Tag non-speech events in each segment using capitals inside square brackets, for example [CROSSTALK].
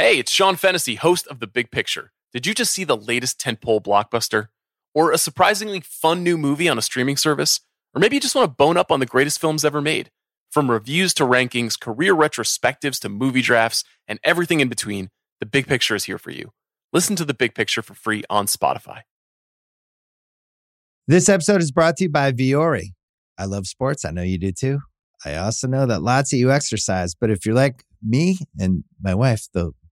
Hey, it's Sean Fennessy, host of The Big Picture. Did you just see the latest tentpole blockbuster? Or a surprisingly fun new movie on a streaming service? Or maybe you just want to bone up on the greatest films ever made? From reviews to rankings, career retrospectives to movie drafts, and everything in between, The Big Picture is here for you. Listen to The Big Picture for free on Spotify. This episode is brought to you by Vuori. I love sports. I know you do too. I also know that lots of you exercise, but if you're like me and my wife, the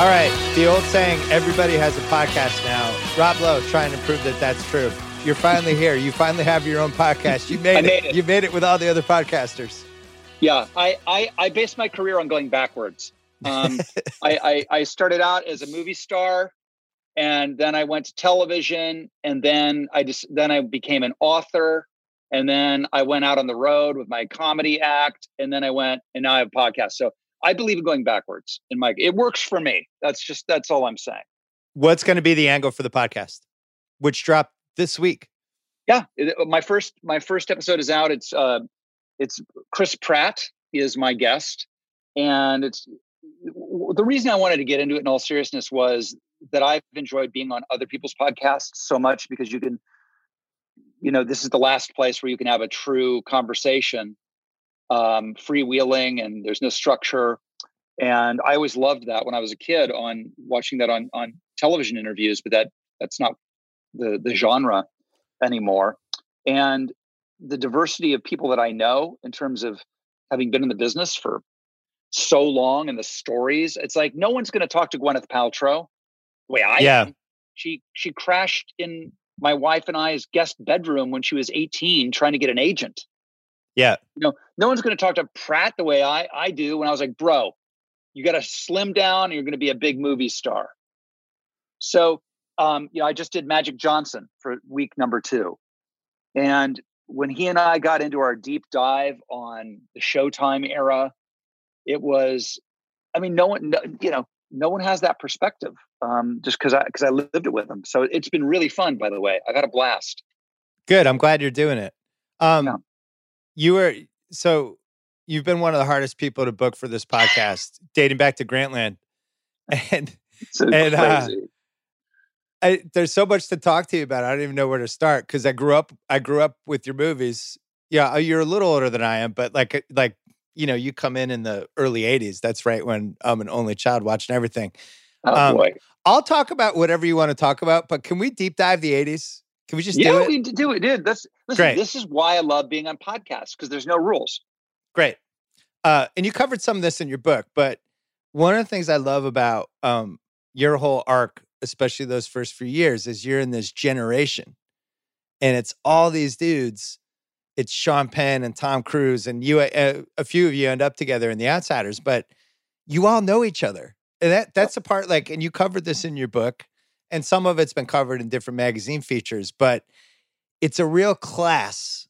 All right. The old saying, everybody has a podcast now. Rob Lowe trying to prove that that's true. You're finally here. You finally have your own podcast. You made, made it. it. You made it with all the other podcasters. Yeah, I, I, I based my career on going backwards. Um, [LAUGHS] I, I, I started out as a movie star, and then I went to television, and then I just then I became an author, and then I went out on the road with my comedy act, and then I went and now I have a podcast. So I believe in going backwards. In my it works for me. That's just that's all I'm saying. What's going to be the angle for the podcast, which dropped this week? Yeah, it, my first my first episode is out. It's uh, it's Chris Pratt is my guest, and it's the reason I wanted to get into it in all seriousness was that I've enjoyed being on other people's podcasts so much because you can, you know, this is the last place where you can have a true conversation, um, freewheeling, and there's no structure. And I always loved that when I was a kid on watching that on on television interviews, but that that's not the the genre anymore. And the diversity of people that I know in terms of having been in the business for so long and the stories, it's like no one's going to talk to Gwyneth Paltrow the way I Yeah. am. She she crashed in my wife and I's guest bedroom when she was 18 trying to get an agent. Yeah. You know, no one's going to talk to Pratt the way I I do when I was like, "Bro, you got to slim down and you're going to be a big movie star." So, um, you know, I just did Magic Johnson for week number 2. And when he and I got into our deep dive on the Showtime era, it was, I mean, no one, no, you know, no one has that perspective. Um, just because I because I lived it with them, so it's been really fun. By the way, I got a blast. Good. I'm glad you're doing it. Um, Yeah. You were so you've been one of the hardest people to book for this podcast, dating back to Grantland, [LAUGHS] and uh, And, uh. I, there's so much to talk to you about. I don't even know where to start because I grew up. I grew up with your movies. Yeah, uh, you're a little older than I am, but like, uh, like you know, you come in in the early '80s. That's right when I'm an only child watching everything. oh um, boy, I'll talk about whatever you want to talk about, but can we deep dive the '80s? Can we just yeah, do it? Yeah, we do it, dude. That's listen. Great. This is why I love being on podcasts because there's no rules. Great. Uh, and you covered some of this in your book, but one of the things I love about um, your whole arc, especially those first few years, is you're in this generation. and it's all these dudes. It's Sean Penn and Tom Cruise, and you. Uh, a few of you end up together in The Outsiders, but you all know each other. And that that's the part like, and you covered this in your book, and some of it's been covered in different magazine features, but it's a real class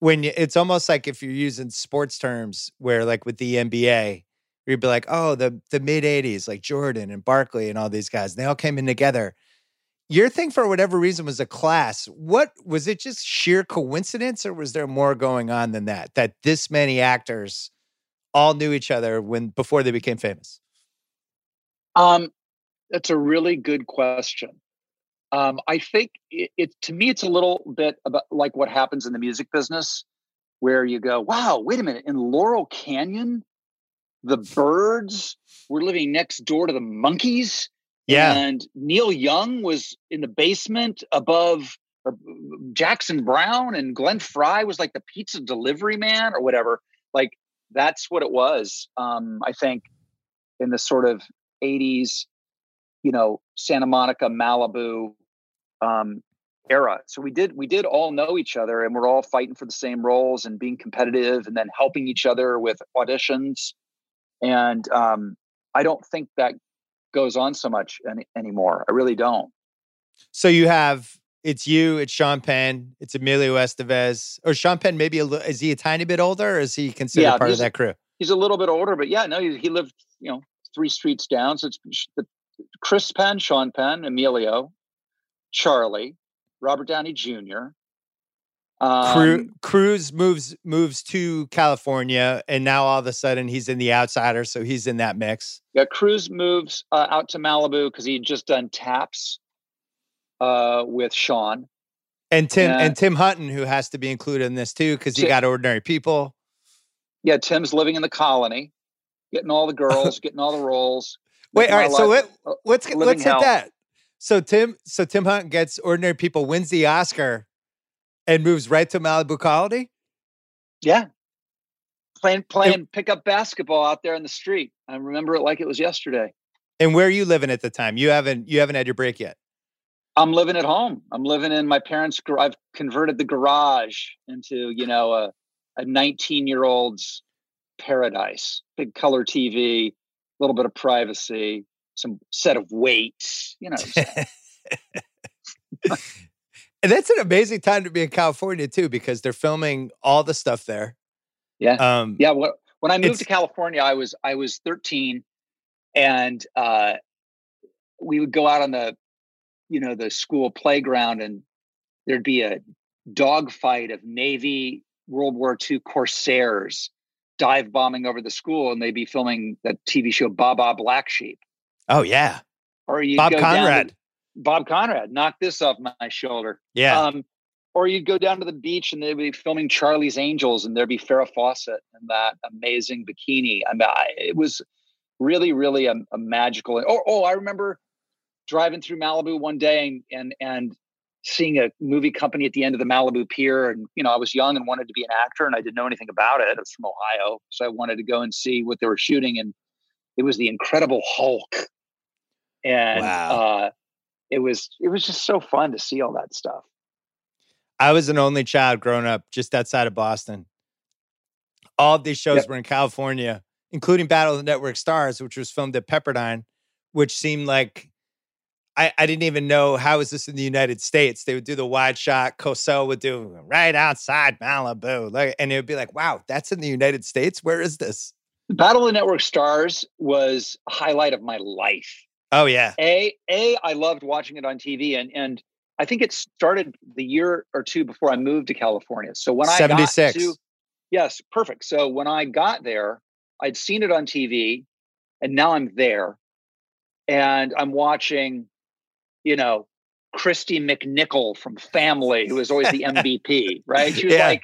when you, it's almost like if you're using sports terms where like with the NBA, you'd be like, oh, the the mid 80s, like Jordan and Barkley and all these guys, they all came in together. Your thing for whatever reason was a class. What was it just sheer coincidence or was there more going on than that? That this many actors all knew each other when before they became famous? Um, that's a really good question. Um, I think it, it, to me, it's a little bit about like what happens in the music business, where you go, "Wow, wait a minute!" In Laurel Canyon, the Byrds were living next door to the Monkees. Yeah, and Neil Young was in the basement above Jackson Browne and Glenn Frey was like the pizza delivery man or whatever. Like that's what it was. Um, I think in the sort of '80s you know Santa Monica, Malibu um, era. So we did we did all know each other, and we're all fighting for the same roles and being competitive, and then helping each other with auditions. And um, I don't think that goes on so much any, anymore. I really don't. So you have it's you, it's Sean Penn, it's Emilio Estevez, or Sean Penn. Maybe a little. Is he a tiny bit older, or is he considered yeah, part of that crew? He's a little bit older, but yeah, no, he, he lived you know three streets down. So it's the Chris Penn, Sean Penn, Emilio, Charlie, Robert Downey Jr. Um, Cruise moves moves to California, and now all of a sudden he's in the Outsider, so he's in that mix. Yeah, Cruise moves uh, out to Malibu because he'd just done Taps uh, with Sean, and Tim and, and Tim Hutton, who has to be included in this too because he got Ordinary People. Yeah, Tim's living in the colony, getting all the [LAUGHS] girls, getting all the roles. Wait, all right. So let, uh, let's let's hit that. So Tim, so Tim Hunt gets Ordinary People, wins the Oscar, and moves right to Malibu Colony. Yeah, playing playing and, pickup basketball out there in the street. I remember it like it was yesterday. And where are you living at the time? You haven't you haven't had your break yet. I'm living at home. I'm living in my parents' garage. I've converted the garage into you know a a 19 year old's paradise. Big color TV, little bit of privacy, some set of weights, you know. [LAUGHS] and that's an amazing time to be in California too, because they're filming all the stuff there. Yeah. Um, yeah. Well, when I moved to California, I was I was 13, and uh, we would go out on the, you know, the school playground, and there'd be a dogfight of Navy World War II Corsairs dive bombing over the school and they'd be filming that TV show Baa Black Sheep. Oh yeah. Or you Bob Conrad. Bob Conrad, knock this off my shoulder. Yeah. Um, or you'd go down to the beach and they'd be filming Charlie's Angels and there'd be Farrah Fawcett in that amazing bikini. I mean, I, it was really, really a, a magical. Oh, oh, I remember driving through Malibu one day and and and seeing a movie company at the end of the Malibu Pier. And, you know, I was young and wanted to be an actor and I didn't know anything about it. I was from Ohio. So I wanted to go and see what they were shooting. And it was the Incredible Hulk. And wow. uh, it was it was just so fun to see all that stuff. I was an only child growing up just outside of Boston. All of these shows yep. were in California, including Battle of the Network Stars, which was filmed at Pepperdine, which seemed like I, I didn't even know how is this in the United States. They would do the wide shot. Cosell would do right outside Malibu, like, and it would be like, wow, that's in the United States. Where is this? The Battle of the Network Stars was a highlight of my life. Oh yeah. A a I loved watching it on TV, and and I think it started the year or two before I moved to California. So when I 76. got to yes, perfect. So when I got there, I'd seen it on TV, and now I'm there, and I'm watching you know, Kristy McNichol from Family, who was always the [LAUGHS] MVP, right? She was yeah. like,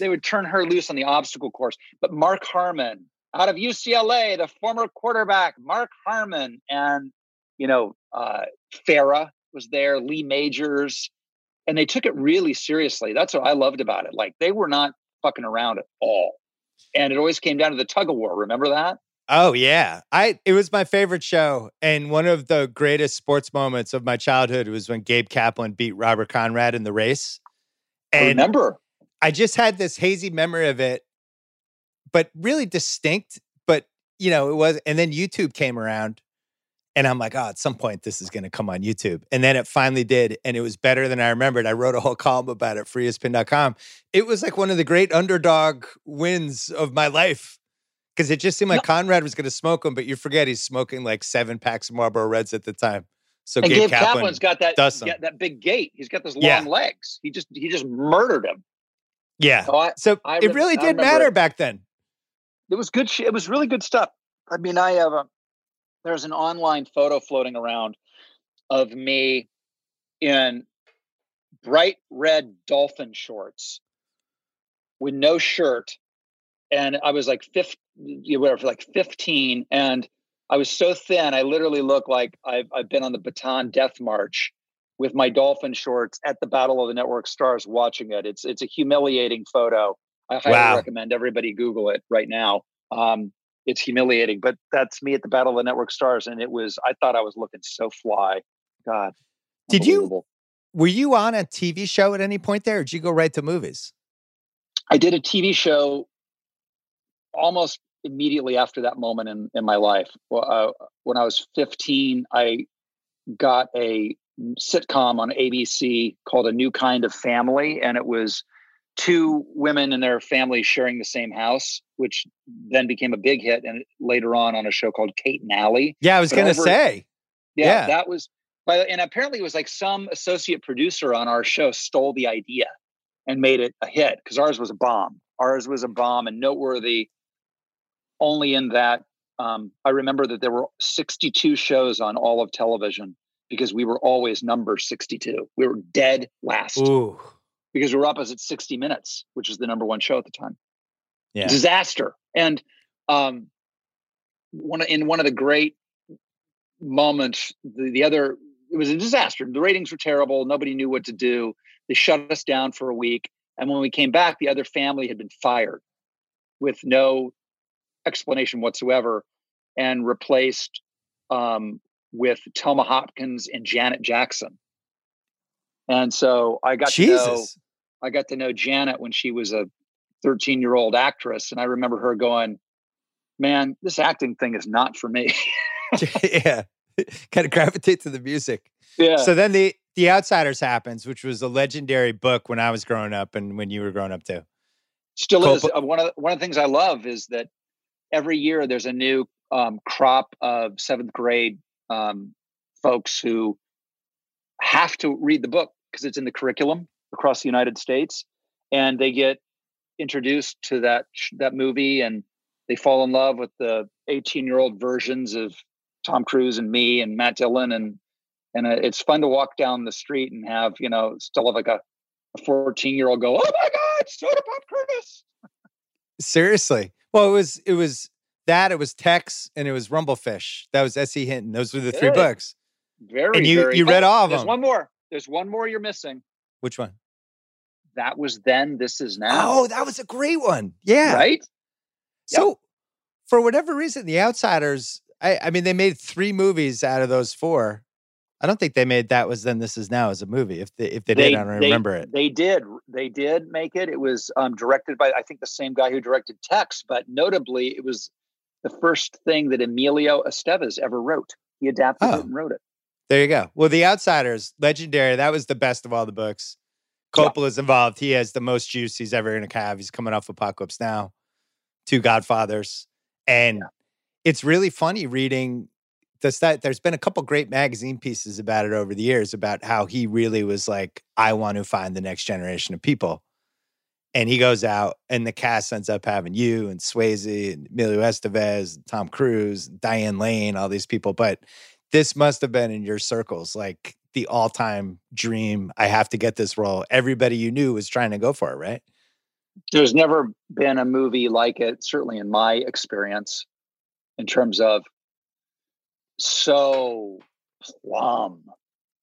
they would turn her loose on the obstacle course. But Mark Harmon out of UCLA, the former quarterback, Mark Harmon, and, you know, uh, Farrah was there, Lee Majors, and they took it really seriously. That's what I loved about it. Like they were not fucking around at all. And it always came down to the tug of war. Remember that? Oh yeah. I it was my favorite show and one of the greatest sports moments of my childhood was when Gabe Kaplan beat Robert Conrad in the race. I remember. I just had this hazy memory of it, but really distinct. But you know, it was, and then YouTube came around, and I'm like, oh, at some point this is going to come on YouTube, and then it finally did, and it was better than I remembered. I wrote a whole column about it, freeespin.com. It was like one of the great underdog wins of my life. Because it just seemed like Conrad was going to smoke him, but you forget he's smoking like seven packs of Marlboro Reds at the time. So and Gabe, Gabe Kaplan, Kaplan's got that yeah, that big gait. He's got those long Yeah. legs. He just he just murdered him. yeah. So I, So I it really did matter it. back then. it was good. sh- It was really good stuff. I mean, I have a there's an online photo floating around of me in bright red dolphin shorts with no shirt, and I was like fifth, you whatever, like fifteen, and I was so thin, I literally look like I've I've been on the Bataan Death March with my dolphin shorts at the Battle of the Network Stars, watching it. It's it's a humiliating photo. I highly Wow. recommend everybody Google it right now. Um, it's humiliating, but that's me at the Battle of the Network Stars, and it was. I thought I was looking so fly. God, Did you- Were you on a TV show at any point there, or did you go right to movies? I did a TV show almost immediately after that moment in, in my life. Well, uh, when I was 15, I got a sitcom on ABC called A New Kind of Family, and it was two women and their families sharing the same house, which then became a big hit. And later on, on a show called Kate and Allie. Yeah, I was gonna say. Yeah, Yeah. that was. But and apparently it was like some associate producer on our show stole the idea and made it a hit because ours was a bomb. Ours was a bomb and noteworthy. Only in that um, I remember that there were 62 shows on all of television because we were always number 62. We were dead last Ooh, because we were opposite 60 Minutes, which was the number one show at the time yeah. disaster. And um, one in one of the great moments, the, the other it was a disaster. The ratings were terrible. Nobody knew what to do. They shut us down for a week, and when we came back, the other family had been fired with no explanation whatsoever, and replaced um, with Telma Hopkins and Janet Jackson. And so I got to know I got to know Janet when she was a 13 year old actress. And I remember her going, Man, this acting thing is not for me. [LAUGHS] yeah. [LAUGHS] kind of gravitate to the music. yeah. So then the the Outsiders happens, which was a legendary book when I was growing up and when you were growing up too. Still is. Uh, one, of the, one of the things I love is that every year there's a new um, crop of seventh grade um, folks who have to read the book because it's in the curriculum across the United States. And they get introduced to that that movie and they fall in love with the 18 year old versions of Tom Cruise and me and Matt Dillon and and uh, it's fun to walk down the street and have you know still have like a 14 year old go oh my god Sodapop Curtis Seriously. Well, it was it was that, it was Tex, and it was Rumble Fish. That was S.E. Hinton. Those were the three books. very And you- very you read all of there's them. one more there's one more you're missing Which one? that was then this is now Oh, that was a great one. Yeah. right So for whatever reason, the Outsiders, I, I mean, they made three movies out of those four. I don't think they made that was then this is now as a movie. If they if they, did, I don't remember it. They did. They did make it. It was um, directed by I think the same guy who directed Tex, but notably it was the first thing that Emilio Estevez ever wrote. He adapted Oh. it and wrote it. There you go. Well, The Outsiders, legendary. That was the best of all the books. Yeah. Coppola's involved. He has the most juice he's ever going to have. He's coming off Apocalypse Now, two Godfathers, and it's really funny reading. This that there's been a couple great magazine pieces about it over the years about how he really was like, I want to find the next generation of people. And he goes out, and the cast ends up having you and Swayze and Emilio Estevez, Tom Cruise, Diane Lane, all these people. But this must have been in your circles, like the all-time dream. I have to get this role. Everybody you knew was trying to go for it, right? There's never been a movie like it, certainly in my experience, in terms of so plum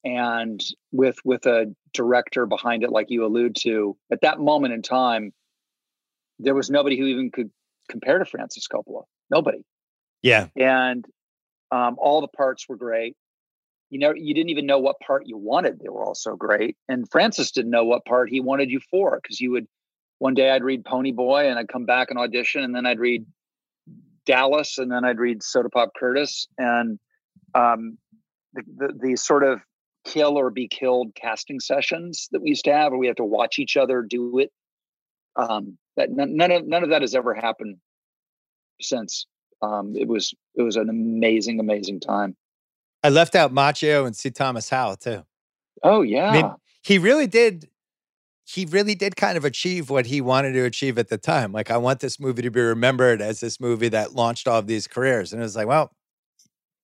and with with a director behind it, like you allude to. At that moment in time, there was nobody who even could compare to Francis Coppola. Nobody. Yeah. and um, all the parts were great. you know you didn't even know what part you wanted. They were all so great. And Francis didn't know what part he wanted you for because you would one day I'd read Ponyboy and I'd come back and audition, and then I'd read Dallas, and then I'd read Sodapop Curtis, and um, the, the, the sort of kill or be killed casting sessions that we used to have, where we have to watch each other do it. Um, that none of none of that has ever happened since. Um, it was it was an amazing, amazing time. I left out Macchio and C. Thomas Howell too. Oh yeah, I mean, he really did. He really did kind of achieve what he wanted to achieve at the time. Like, I want this movie to be remembered as this movie that launched all of these careers. And it was like, well,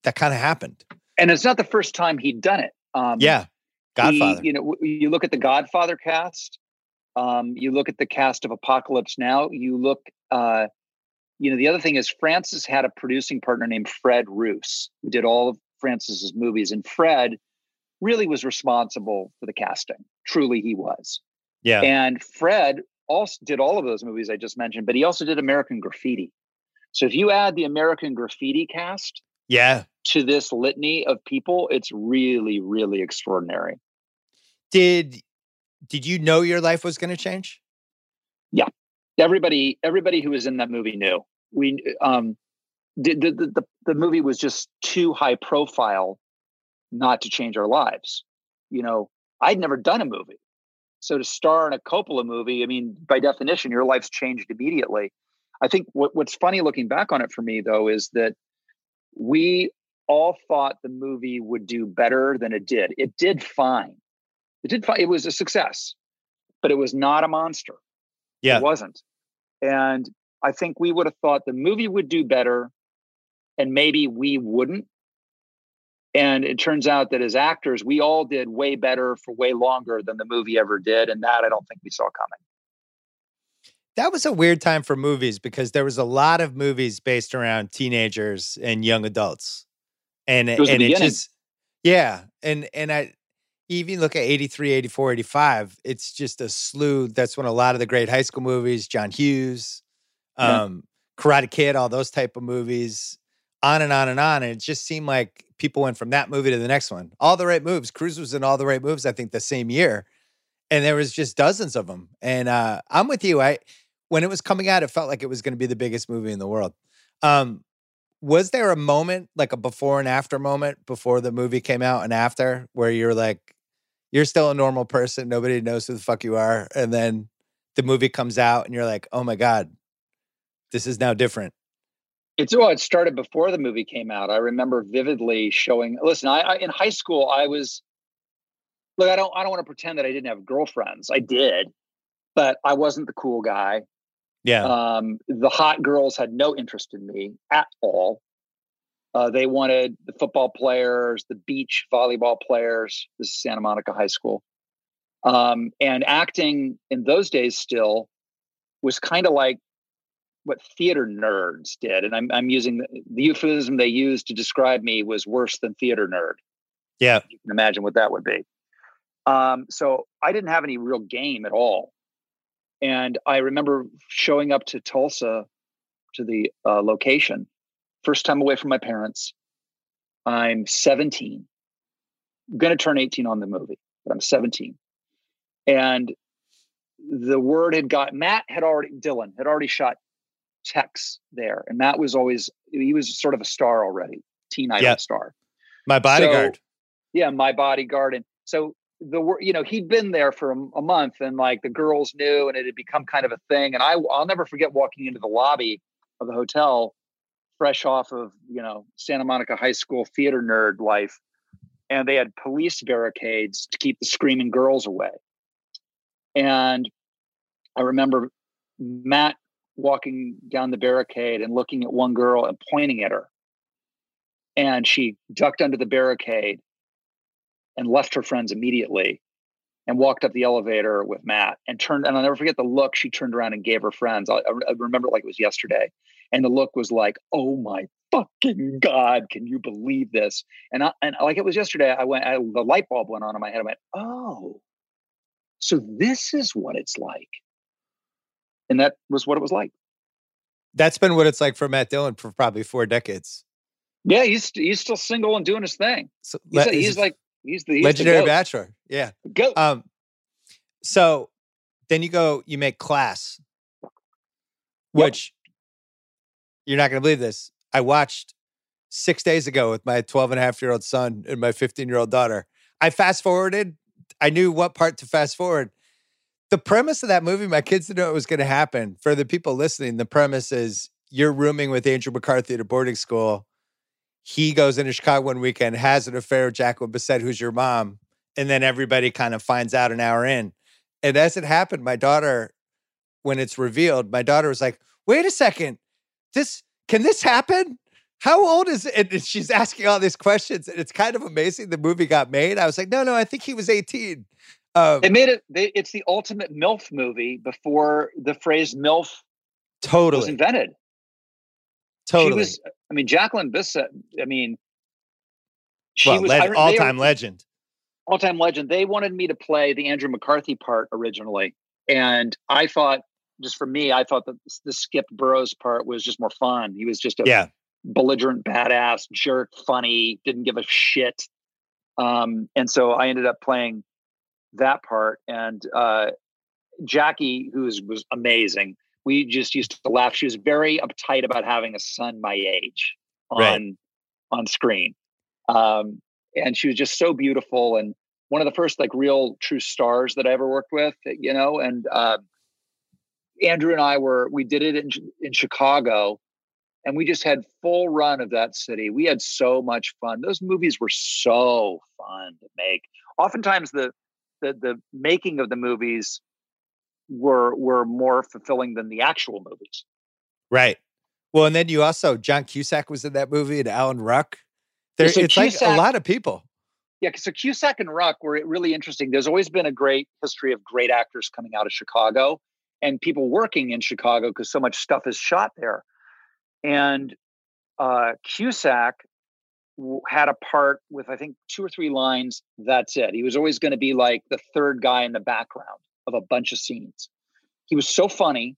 that kind of happened. And it's not the first time he'd done it. Um, yeah, Godfather. He, you know, you look at the Godfather cast. Um, you look at the cast of Apocalypse Now. You look, uh, you know, the other thing is Francis had a producing partner named Fred Roos who did all of Francis's movies, and Fred really was responsible for the casting. Truly, he was. Yeah. And Fred also did all of those movies I just mentioned, but he also did American Graffiti. So if you add the American Graffiti cast, yeah, to this litany of people, it's really, really extraordinary. Did did you know your life was going to change? Yeah, everybody, everybody who was in that movie knew. We um, the, the the the movie was just too high profile not to change our lives. You know, I'd never done a movie, so to star in a Coppola movie, I mean, by definition, your life's changed immediately. I think what, what's funny looking back on it for me though is that we all thought the movie would do better than it did. It did fine. It did fine. It was a success, but it was not a monster. Yeah. It wasn't. And I think we would have thought the movie would do better and maybe we wouldn't. And it turns out that as actors, we all did way better for way longer than the movie ever did. And that I don't think we saw coming. That was a weird time for movies because there was a lot of movies based around teenagers and young adults and it, and it just yeah and and i even look at 83 84 85 it's just a slew that's when a lot of the great high school movies john hughes um yeah. karate kid all those type of movies on and on and on and it just seemed like people went from that movie to the next one. All the right moves cruise was in all the right moves i think the same year and there was just dozens of them and uh i'm with you i when it was coming out it felt like it was going to be the biggest movie in the world. Um was there a moment like a before and after moment before the movie came out and after where you're like you're still a normal person nobody knows who the fuck you are and then the movie comes out and you're like oh my god this is now different it's well it started before the movie came out i remember vividly showing listen I, I in high school i was look i don't i don't want to pretend that i didn't have girlfriends i did but i wasn't the cool guy yeah. Um, the hot girls had no interest in me at all. Uh, they wanted the football players, the beach volleyball players. This is Santa Monica High School. Um, and acting in those days still was kind of like what theater nerds did. And I'm, I'm using the, the euphemism they used to describe me was worse than theater nerd. Yeah. You can imagine what that would be. Um, so I didn't have any real game at all and I remember showing up to Tulsa to the uh, location, first time away from my parents. I'm 17, I'm going to turn 18 on the movie, but I'm 17. And the word had got, Matt had already, Dillon had already shot Tex there. And Matt was always, he was sort of a star already, teen idol star. My bodyguard. So, yeah, my bodyguard. And so the you know he'd been there for a, a, month and like the girls knew and it had become kind of a thing and I I'll never forget walking into the lobby of the hotel fresh off of you know Santa Monica High School theater nerd life and they had police barricades to keep the screaming girls away and I remember Matt walking down the barricade and looking at one girl and pointing at her and she ducked under the barricade and left her friends immediately and walked up the elevator with Matt and turned, and I'll never forget the look she turned around and gave her friends. I, I remember it like it was yesterday. And the look was like, oh my fucking God, can you believe this? And I, and like it was yesterday, I went, I, the light bulb went on in my head. I went, oh, so this is what it's like. And that was what it was like. That's been what it's like for Matt Dillon for probably four decades. Yeah, he's he's still single and doing his thing. So, He's, le- he's, like he's the he's legendary the bachelor. Yeah. Goat. Um, so then you go, you make class, which you're not going to believe this. I watched six days ago with my 12 and a half year old son and my 15 year old daughter. I fast forwarded. I knew what part to fast forward. The premise of that movie, my kids didn't know it was going to happen. For the people listening, the premise is you're rooming with Andrew McCarthy at a boarding school. He goes into Chicago one weekend, has an affair with Jacqueline Bisset, who's your mom, and then everybody kind of finds out an hour in. And as it happened, my daughter, when it's revealed, my daughter was like, "Wait a second, this can this happen? How old is it?" And she's asking all these questions, and it's kind of amazing. The movie got made. I was like, "No, no, I think he was 18." Um, They made it. They, it's the ultimate MILF movie before the phrase MILF totally was invented. totally. She was. I mean, Jacqueline Bisset. I mean, she well, was leg- all-time legend. all-time legend. They wanted me to play the Andrew McCarthy part originally, and I thought, just for me, I thought that the Skip Burroughs part was just more fun. He was just a Yeah, belligerent badass jerk, funny, didn't give a shit. Um, and so I ended up playing that part. And uh, Jackie, who was, amazing, we just used to laugh. She was very uptight about having a son my age on Right. on screen, um, and she was just so beautiful and one of the first like real true stars that I ever worked with. You know, and uh, Andrew and I were we did it in in Chicago and we just had full run of that city. We had so much fun. Those movies were so fun to make. Oftentimes the the the making of the movies were were more fulfilling than the actual movies. right. Well, and then you also John Cusack was in that movie, and Alan Ruck. There, so it's like a lot of people. Yeah, so Cusack and Ruck were really interesting. There's always been a great history of great actors coming out of Chicago and people working in Chicago because so much stuff is shot there. And uh, Cusack had a part with I think two or three lines. That's it. He was always going to be like the third guy in the background of a bunch of scenes. He was so funny.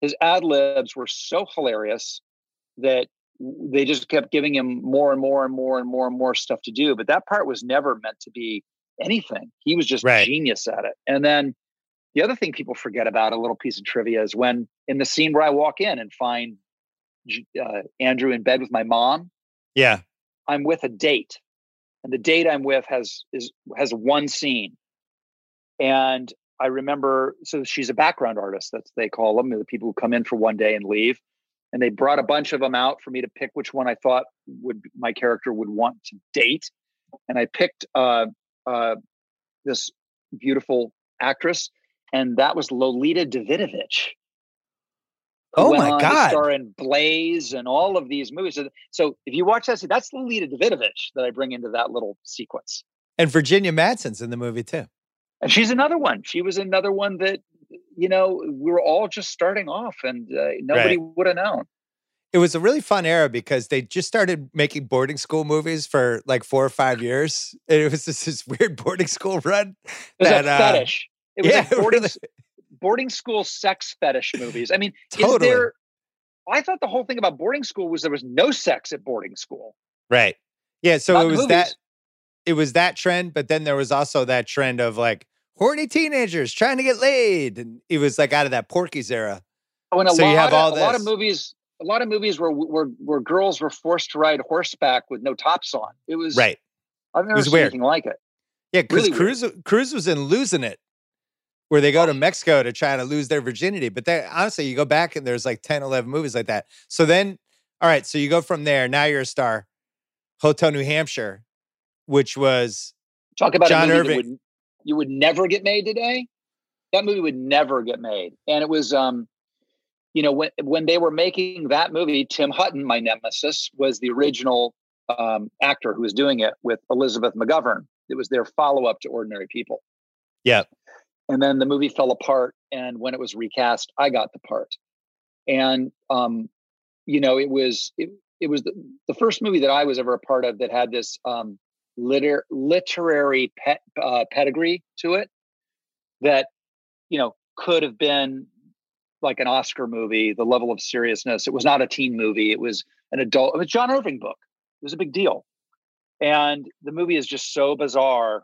His ad libs were so hilarious that they just kept giving him more and more and more and more and more stuff to do. But that part was never meant to be anything. He was just Right. genius at it. And then the other thing people forget about, a little piece of trivia, is when in the scene where I walk in and find uh, Andrew in bed with my mom, Yeah, I'm with a date, and the date I'm with has is has one scene, and I remember. So she's a background artist. That's they call them the people who come in for one day and leave. And they brought a bunch of them out for me to pick which one I thought would my character would want to date, and I picked uh, uh, this beautiful actress, and that was Lolita Davidovich. Oh my God. Star in Blaze and all of these movies. So, so if you watch that, that's Lolita Davidovich that I bring into that little sequence. and Virginia Madsen's in the movie too. And she's another one. She was another one that, you know, we were all just starting off and uh, nobody would have known. It was a really fun era because they just started making boarding school movies for like four or five years. And it was just this weird boarding school run. It was that, a uh, fetish. It was yeah, like [LAUGHS] boarding, really. Boarding school sex fetish movies. I mean, is there, I thought the whole thing about boarding school was there was no sex at boarding school. Right. Yeah. So Not it was movies. that it was that trend, but then there was also that trend of like horny teenagers trying to get laid. And it was like out of that Porky's era. Oh, when a So you lot have of, all a lot of movies, a lot of movies where where where girls were forced to ride horseback with no tops on. It was Right. I've never was seen weird. anything like it. Yeah, because Really weird. Cruise Cruise was in losing it, where they go to Mexico to try to lose their virginity. But then honestly, you go back and there's like 10, 11 movies like that. So then, all right, so you go from there. Now you're a star. Hotel New Hampshire, which was Talk about John a movie Irving. would you would never get made today. That movie would never get made, and it was um, you know, when when they were making that movie, Tim Hutton, my nemesis, was the original um, actor who was doing it with Elizabeth McGovern. It was their follow up to Ordinary People. Yep. And then the movie fell apart, and when it was recast, I got the part. And um, you know, it was it, it was the, the first movie that I was ever a part of that had this um, liter- literary pet, uh, pedigree to it that you know could have been like an Oscar movie. The level of seriousness. It was not a teen movie. It was an adult, a John Irving book. It was a big deal. And the movie is just so bizarre.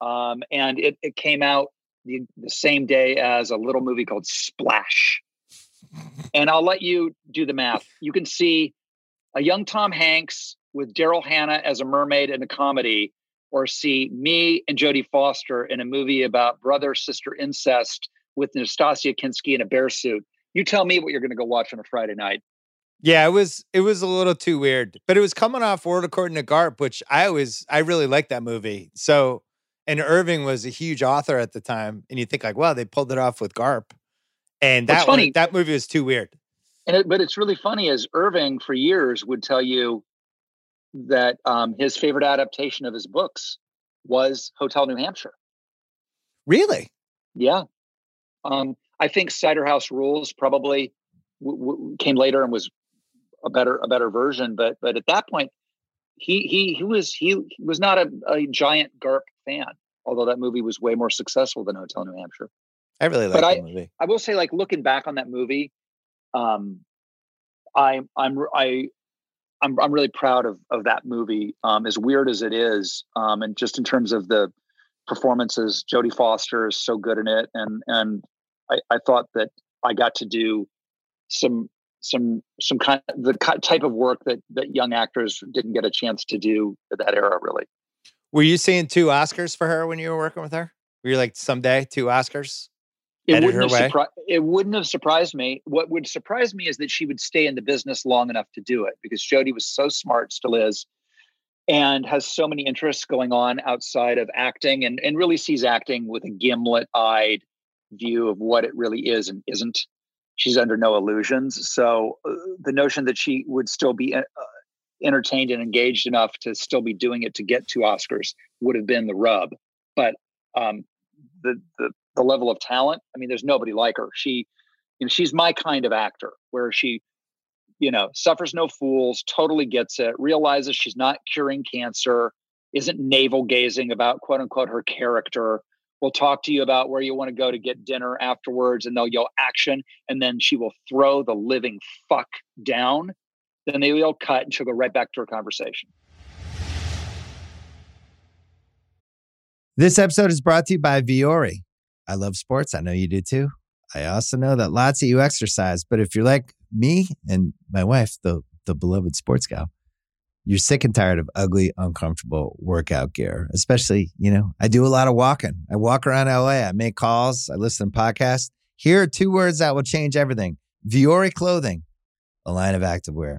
Um, and it, it came out the, the same day as a little movie called Splash. And I'll let you do the math. You can see a young Tom Hanks with Daryl Hannah as a mermaid in a comedy, or see me and Jodie Foster in a movie about brother sister incest with Nastassja Kinski in a bear suit. You tell me what you're going to go watch on a Friday night. Yeah, it was it was a little too weird, but it was coming off World According to Garp, which I always I really liked that movie. So, and Irving was a huge author at the time, and you think like, wow, they pulled it off with Garp, and that funny. One, that movie was too weird. And it, but it's really funny as Irving for years would tell you that um, his favorite adaptation of his books was Hotel New Hampshire. Really? Yeah. Um, I think Cider House Rules probably w- w- came later and was a better a better version, but but at that point, he he he was he, he was not a, a giant Garp fan, although that movie was way more successful than Hotel New Hampshire. I really like that movie. I will say, like looking back on that movie, um, I I'm I I'm I'm really proud of of that movie. Um, as weird as it is, um, and just in terms of the performances, Jodie Foster is so good in it, and and I, I thought that I got to do some some some kind of the type of work that that young actors didn't get a chance to do at that era. Really. Were you seeing two Oscars for her when you were working with her? Were you like someday two Oscars? It wouldn't, have surpri- it wouldn't have surprised me. What would surprise me is that she would stay in the business long enough to do it because Jodie was so smart, still is, and has so many interests going on outside of acting and, and really sees acting with a gimlet eyed view of what it really is and isn't. She's under no illusions. So uh, the notion that she would still be uh, entertained and engaged enough to still be doing it to get to Oscars would have been the rub. But um, the the the level of talent. I mean, there's nobody like her. She, you know, she's my kind of actor where she, you know, suffers no fools, totally gets it, realizes she's not curing cancer, isn't navel gazing about quote unquote her character. Will talk to you about where you want to go to get dinner afterwards, and they'll yell action, and then she will throw the living fuck down. Then they will cut, and she'll go right back to her conversation. This episode is brought to you by Vuori. I love sports. I know you do too. I also know that lots of you exercise, but if you're like me and my wife, the the beloved sports gal, you're sick and tired of ugly, uncomfortable workout gear. Especially, you know, I do a lot of walking. I walk around LA. I make calls. I listen to podcasts. Here are two words that will change everything: Vuori clothing, a line of activewear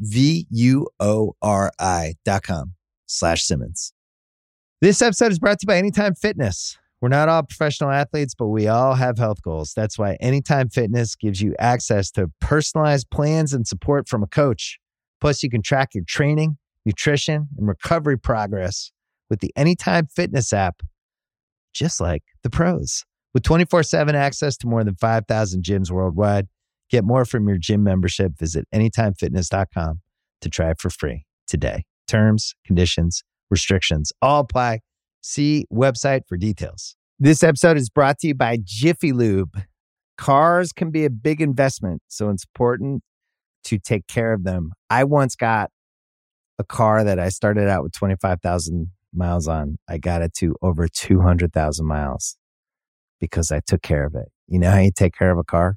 V-U-O-R-I dot com slash Simmons. This episode is brought to you by Anytime Fitness. We're not all professional athletes, but we all have health goals. That's why Anytime Fitness gives you access to personalized plans and support from a coach. Plus, you can track your training, nutrition, and recovery progress with the Anytime Fitness app, just like the pros. With 24 7 access to more than 5,000 gyms worldwide, get more from your gym membership. Visit AnytimeFitness.com to try it for free today. Terms, conditions, restrictions all apply. See website for details. This episode is brought to you by Jiffy Lube. Cars can be a big investment, so it's important to take care of them. I once got a car that I started out with 25,000 miles on. I got it to over 200,000 miles because I took care of it. You know how you take care of a car?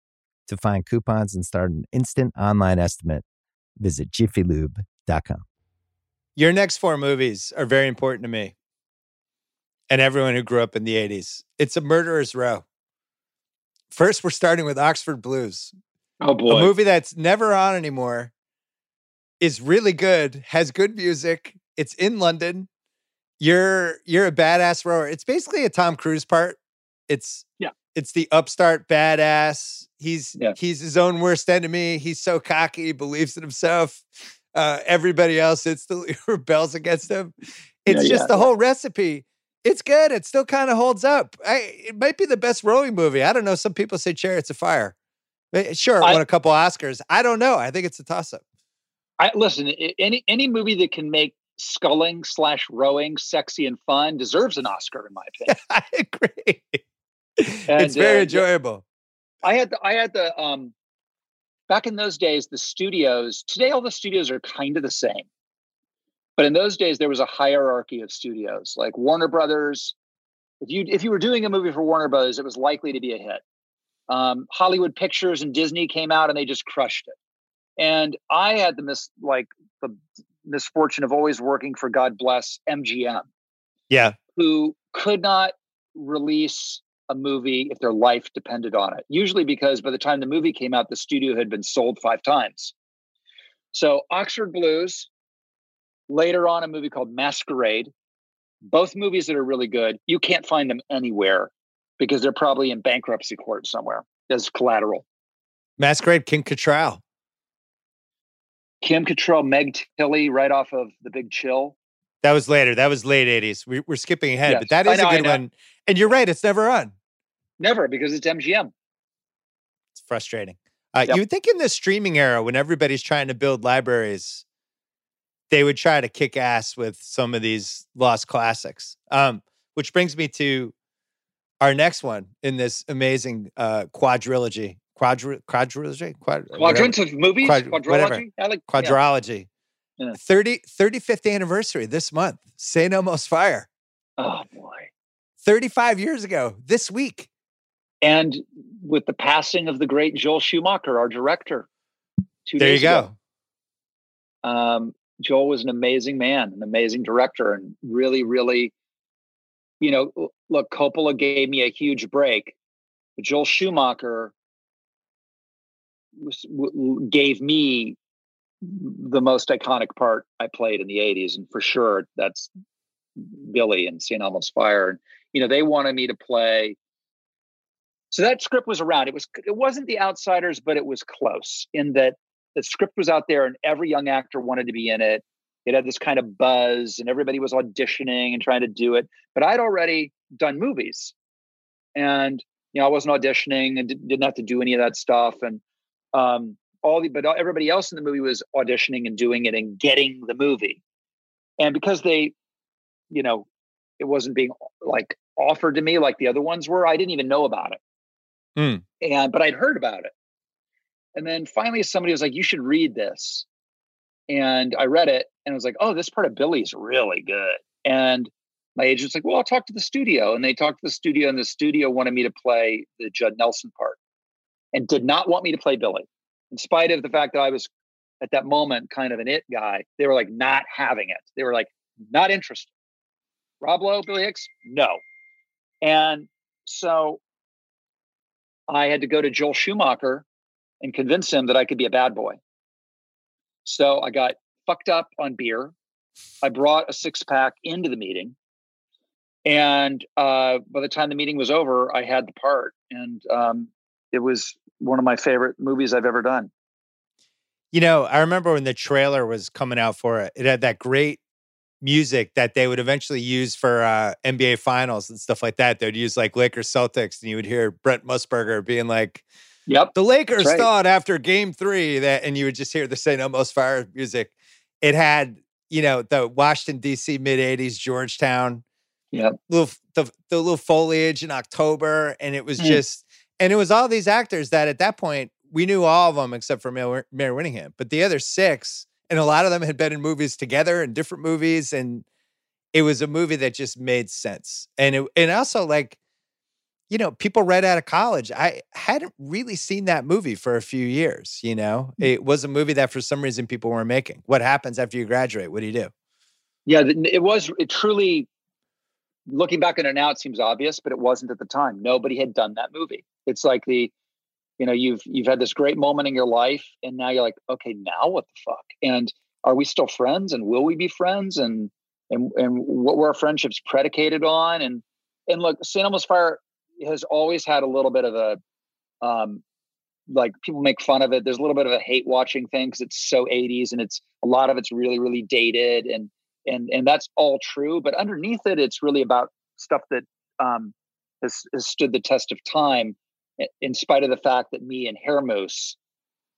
To find coupons and start an instant online estimate, visit jiffylube.com. com. Your next four movies are very important to me and everyone who grew up in the 80s. It's a murderer's row. First, we're starting with Oxford Blues. Oh boy. A movie that's never on anymore is really good, has good music. It's in London. You're you're a badass rower. It's basically a Tom Cruise part. It's yeah. It's the upstart badass. He's yeah. he's his own worst enemy. He's so cocky, he believes in himself. Uh, everybody else instantly [LAUGHS] rebels against him. It's yeah, just yeah, the whole recipe. It's good. It still kind of holds up. I, it might be the best rowing movie. I don't know. Some people say Chariots of Fire. Sure, I- won a couple Oscars. I don't know. I think it's a toss up. I listen. Any any movie that can make sculling slash rowing sexy and fun deserves an Oscar, in my opinion. [LAUGHS] I agree. [LAUGHS] And, it's very uh, enjoyable. I had the, I had the um back in those days the studios. Today all the studios are kind of the same, but in those days there was a hierarchy of studios. Like Warner Brothers, if you if you were doing a movie for Warner Brothers, it was likely to be a hit. Um, Hollywood Pictures and Disney came out and they just crushed it. And I had the mis like the misfortune of always working for God bless MGM Yeah. who could not release a movie if their life depended on it. Usually because by the time the movie came out, the studio had been sold five times. So Oxford Blues, later on a movie called Masquerade, both movies that are really good. You can't find them anywhere because they're probably in bankruptcy court somewhere as collateral. Masquerade Kim Cattrall. Kim Cattrall, Meg Tilly, right off of The Big Chill. That was later. That was late 80s. We, we're skipping ahead, Yes. but that is know, a good one. And you're right. It's never on. Never because it's MGM. It's frustrating. Uh, Yep. You would think in the streaming era, when everybody's trying to build libraries, they would try to kick ass with some of these lost classics. Um, which brings me to our next one in this amazing uh, quadrilogy. Quadri- quadrilogy? Quad- whatever. Quadrant of movies, Quad- whatever. quadrilogy. I like yeah. Quadrology. Yeah. 30, 35th anniversary this month. St. Elmo's Fire. Oh boy. 35 years ago this week. And with the passing of the great Joel Schumacher, our director, two There you days go. ago. Um, Joel was an amazing man, an amazing director, and really, really, you know, look, Coppola gave me a huge break, but Joel Schumacher was, w- w- gave me the most iconic part I played in the '80s, and for sure that's Billy and St. Elmo's Fire. And you know, they wanted me to play so that script was around. It was it wasn't The Outsiders, but it was close in that the script was out there and every young actor wanted to be in it. It had this kind of buzz and everybody was auditioning and trying to do it. But I'd already done movies. And you know, I wasn't auditioning and didn't have to do any of that stuff. And um all the but everybody else in the movie was auditioning and doing it and getting the movie. And because they, you know, it wasn't being like offered to me like the other ones were, I didn't even know about it Mm. and but I'd heard about it. And then finally somebody was like, you should read this. And I read it and I was like, oh, this part of Billy's really good. And my agent's like, well, I'll talk to the studio. And they talked to the studio, and the studio wanted me to play the Judd Nelson part and did not want me to play Billy. In spite of the fact that I was at that moment kind of an it guy, they were like not having it. They were like, not interested. Rob Lowe, Billy Hicks, no. And so I had to go to Joel Schumacher and convince him that I could be a bad boy. So I got fucked up on beer. I brought a six pack into the meeting. And uh, by the time the meeting was over, I had the part. And um, it was one of my favorite movies I've ever done. You know, I remember when the trailer was coming out for it, it had that great music that they would eventually use for uh, NBA finals and stuff like that. They'd use like Lakers Celtics, and you would hear Brent Musburger being like, Yep. the Lakers right. thought after game three that, and you would just hear the St. Elmo's Fire music. It had, you know, the Washington, D.C. mid 80s, Georgetown, Yeah. little, the, the little foliage in October. And it was Mm. just, and it was all these actors that at that point, we knew all of them except for Mare, Mare Winningham, but the other six, and a lot of them had been in movies together in different movies. And it was a movie that just made sense. And it, and also like, you know, people right out of college. I hadn't really seen that movie for a few years. You know, Mm. it was a movie that for some reason people weren't making. What happens after you graduate? What do you do? Yeah, it was it truly looking back on it now, it seems obvious, but it wasn't at the time. Nobody had done that movie. It's like the, you know, you've you've had this great moment in your life, and now you're like, okay, now what the fuck? And are we still friends? And will we be friends? And and and what were our friendships predicated on? And and look, St. Elmo's Fire has always had a little bit of a, um, like people make fun of it. There's a little bit of a hate watching thing because it's so 80s and it's a lot of it's really really dated and and and that's all true. But underneath it, it's really about stuff that um, has, has stood the test of time, in spite of the fact that me and Hair Mousse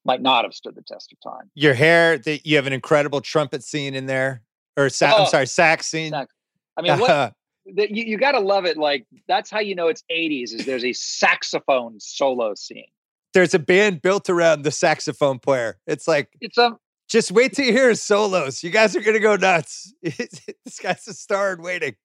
might not have stood the test of time. Your hair, the, you have an incredible trumpet scene in there, or sa- I'm Oh, sorry, sax scene. sax. I mean, what [LAUGHS] the, you, you got to love it. Like that's how you know it's 80s. Is there's a saxophone solo scene. There's a band built around the saxophone player. It's like It's a just wait till you hear his solos. You guys are gonna go nuts. [LAUGHS] this guy's a star in waiting.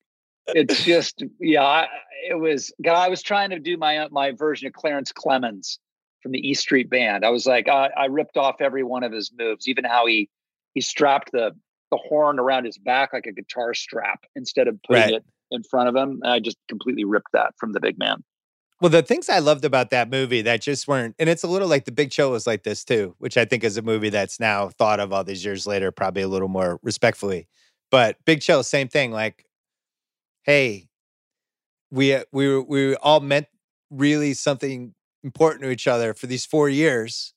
It's just yeah I, it was god i was trying to do my my version of clarence clemons from the east street band i was like i, I ripped off every one of his moves even how he he strapped the the horn around his back like a guitar strap instead of putting Right. it in front of him and i just completely ripped that from the big man Well, the things I loved about that movie that just weren't, and it's a little like The Big Show was like this too, which I think is a movie that's now thought of all these years later, probably a little more respectfully. But Big Show, same thing. Like, hey, we uh, we were- we all meant really something important to each other for these four years.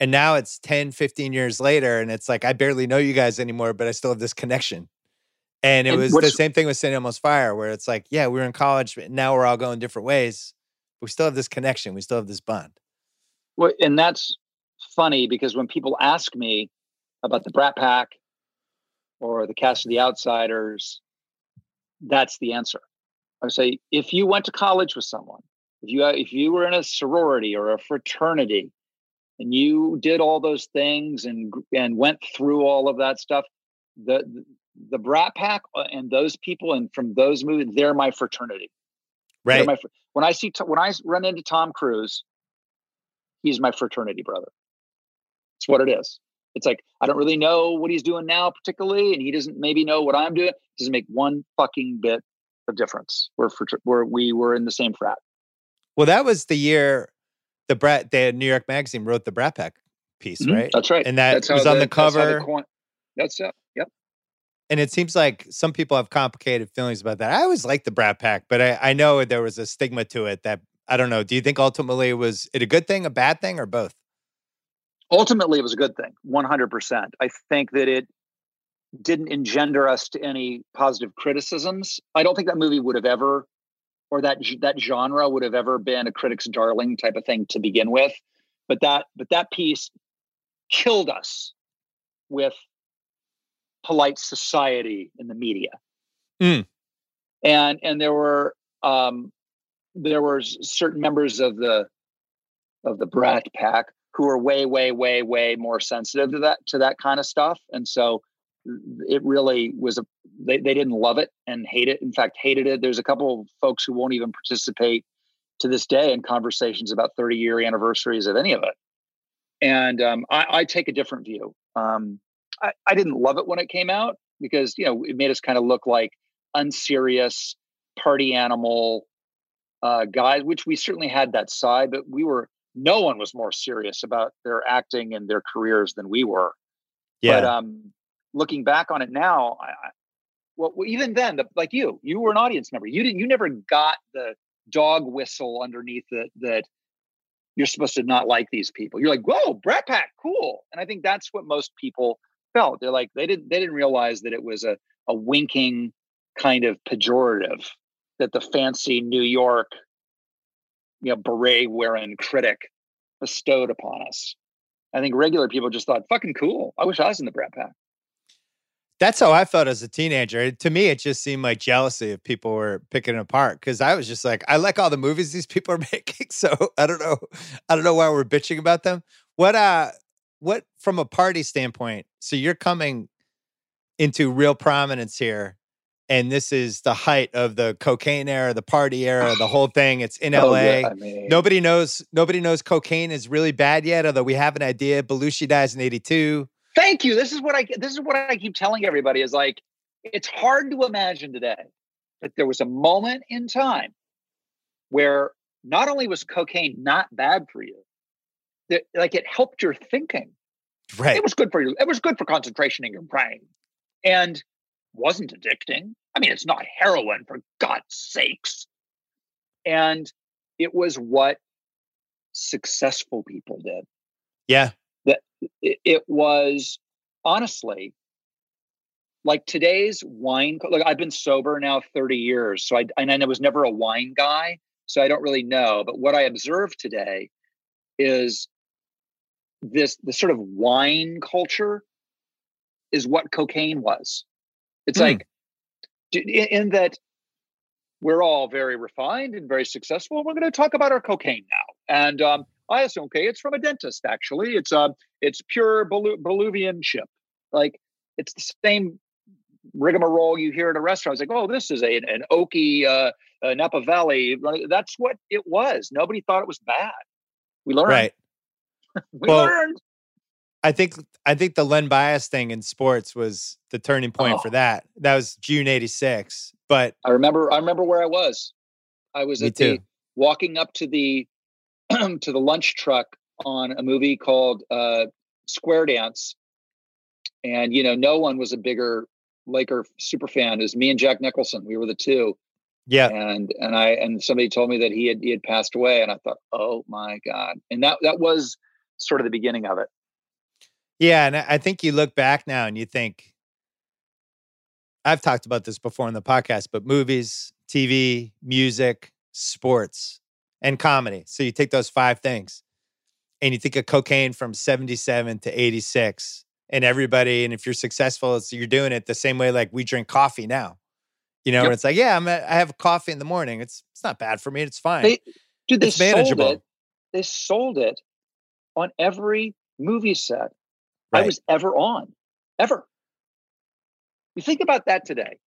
And now it's 10, 15 years later, and it's like, I barely know you guys anymore, but I still have this connection. And it And was the same thing with St. Elmo's Fire, where it's like, yeah, we were in college, but now we're all going different ways. But we still have this connection. We still have this bond. well, and that's funny because when people ask me about the brat pack or the cast of the outsiders that's the answer. I would say if you went to college with someone if you if you were in a sorority or a fraternity and you did all those things and and went through all of that stuff the the brat pack uh, and those people and from those movies they're my fraternity. Right. my when i see when I run into tom cruise he's my fraternity brother. It's what it is it's like i don't really know what he's doing now particularly and he doesn't maybe know what i'm doing it doesn't make one fucking bit of difference we're frater- we're we were in the same frat well, that was the year the Brat, the New York Magazine wrote the Brat Pack piece, Mhm. right? that's right And that was on the that's how cover. coin- that's it yep and it seems like some people have complicated feelings about that. I always liked the Brat Pack, but I, I know there was a stigma to it that I don't know. Do you think ultimately was it a good thing, a bad thing, or both? Ultimately it was a good thing 100% i think that it didn't engender us to any positive criticisms. I don't think that movie would have ever or that that genre would have ever been a critic's darling type of thing to begin with but that but that piece killed us with polite society in the media. Mm. and and there were um there were certain members of the of the brat pack who are way way way way more sensitive to that to that kind of stuff. And so it really was a they, they didn't love it and hate it in fact hated it. There's a couple of folks who won't even participate to this day in conversations about 30 year anniversaries of any of it. And um, I, I take a different view. Um, I, I didn't love it when it came out because you know it made us kind of look like unserious party animal uh, guys which we certainly had that side but we were no one was more serious about their acting and their careers than we were Yeah. but um, looking back on it now, I, well, well, even then, the, like you, you were an audience member. You didn't. You never got the dog whistle underneath it that you're supposed to not like these people. You're like, whoa, Brat Pack, cool. And I think that's what most people felt. They're like, they didn't. They didn't realize that it was a a winking kind of pejorative that the fancy New York, you know, beret wearing critic bestowed upon us. I think regular people just thought, fucking cool. I wish I was in the Brat Pack. That's how I felt as a teenager. To me, it just seemed like jealousy if people were picking it apart because I was just like, I like all the movies these people are [LAUGHS] making. So I don't know, I don't know why we're bitching about them. What uh what from a party standpoint, so you're coming into real prominence here and this is the height of the cocaine era, the party era, the whole thing. It's in Oh, LA. yeah, I mean, Nobody knows. Nobody knows cocaine is really bad yet. Although we have an idea. Belushi dies in '82. thank you. This is what I this is what I keep telling everybody is like it's hard to imagine today that there was a moment in time where not only was cocaine not bad for you, that like it helped your thinking. Right. It was good for you. It was good for concentration in your brain, and wasn't addicting. I mean, it's not heroin for God's sakes. And it was what successful people did. Yeah. That it was honestly like today's wine. Like I've been sober now thirty years, so I and I was never a wine guy, so I don't really know. But what I observe today is this the sort of wine culture is what cocaine was. It's Hmm. like in, in that we're all very refined and very successful. We're going to talk about our cocaine now, and um, I assume okay, it's from a dentist. Actually, it's uh, it's pure Bolu- Bolivian chip. Like it's the same rigmarole you hear at a restaurant. It's like, oh, this is a, an oaky uh, uh, Napa Valley. That's what it was. Nobody thought it was bad. We learned. Right. [LAUGHS] We Well, learned. I think I think the Len Bias thing in sports was the turning point for Oh. that. That was June '86. But I remember. I remember where I was. I was at the walking up to the [CLEARS THROAT] to the lunch truck on a movie called uh, Square Dance, and you know, no one was a bigger Laker super fan as me and Jack Nicholson. We were the two, yeah, and and I and somebody told me that he had he had passed away, and I thought, oh my god! And that that was sort of the beginning of it. Yeah, and I think you look back now and you think I've talked about this before in the podcast, but movies, TV, music, sports, and comedy. So you take those five things and you think of cocaine from 77 to 86 and everybody and if you're successful it's you're doing it the same way like we drink coffee now. You know, Yep. it's like, yeah, I'm a, I have coffee in the morning. It's it's not bad for me. It's fine. They, dude, they It's sold it. They sold it on every movie set I was ever on, ever. You think about that today.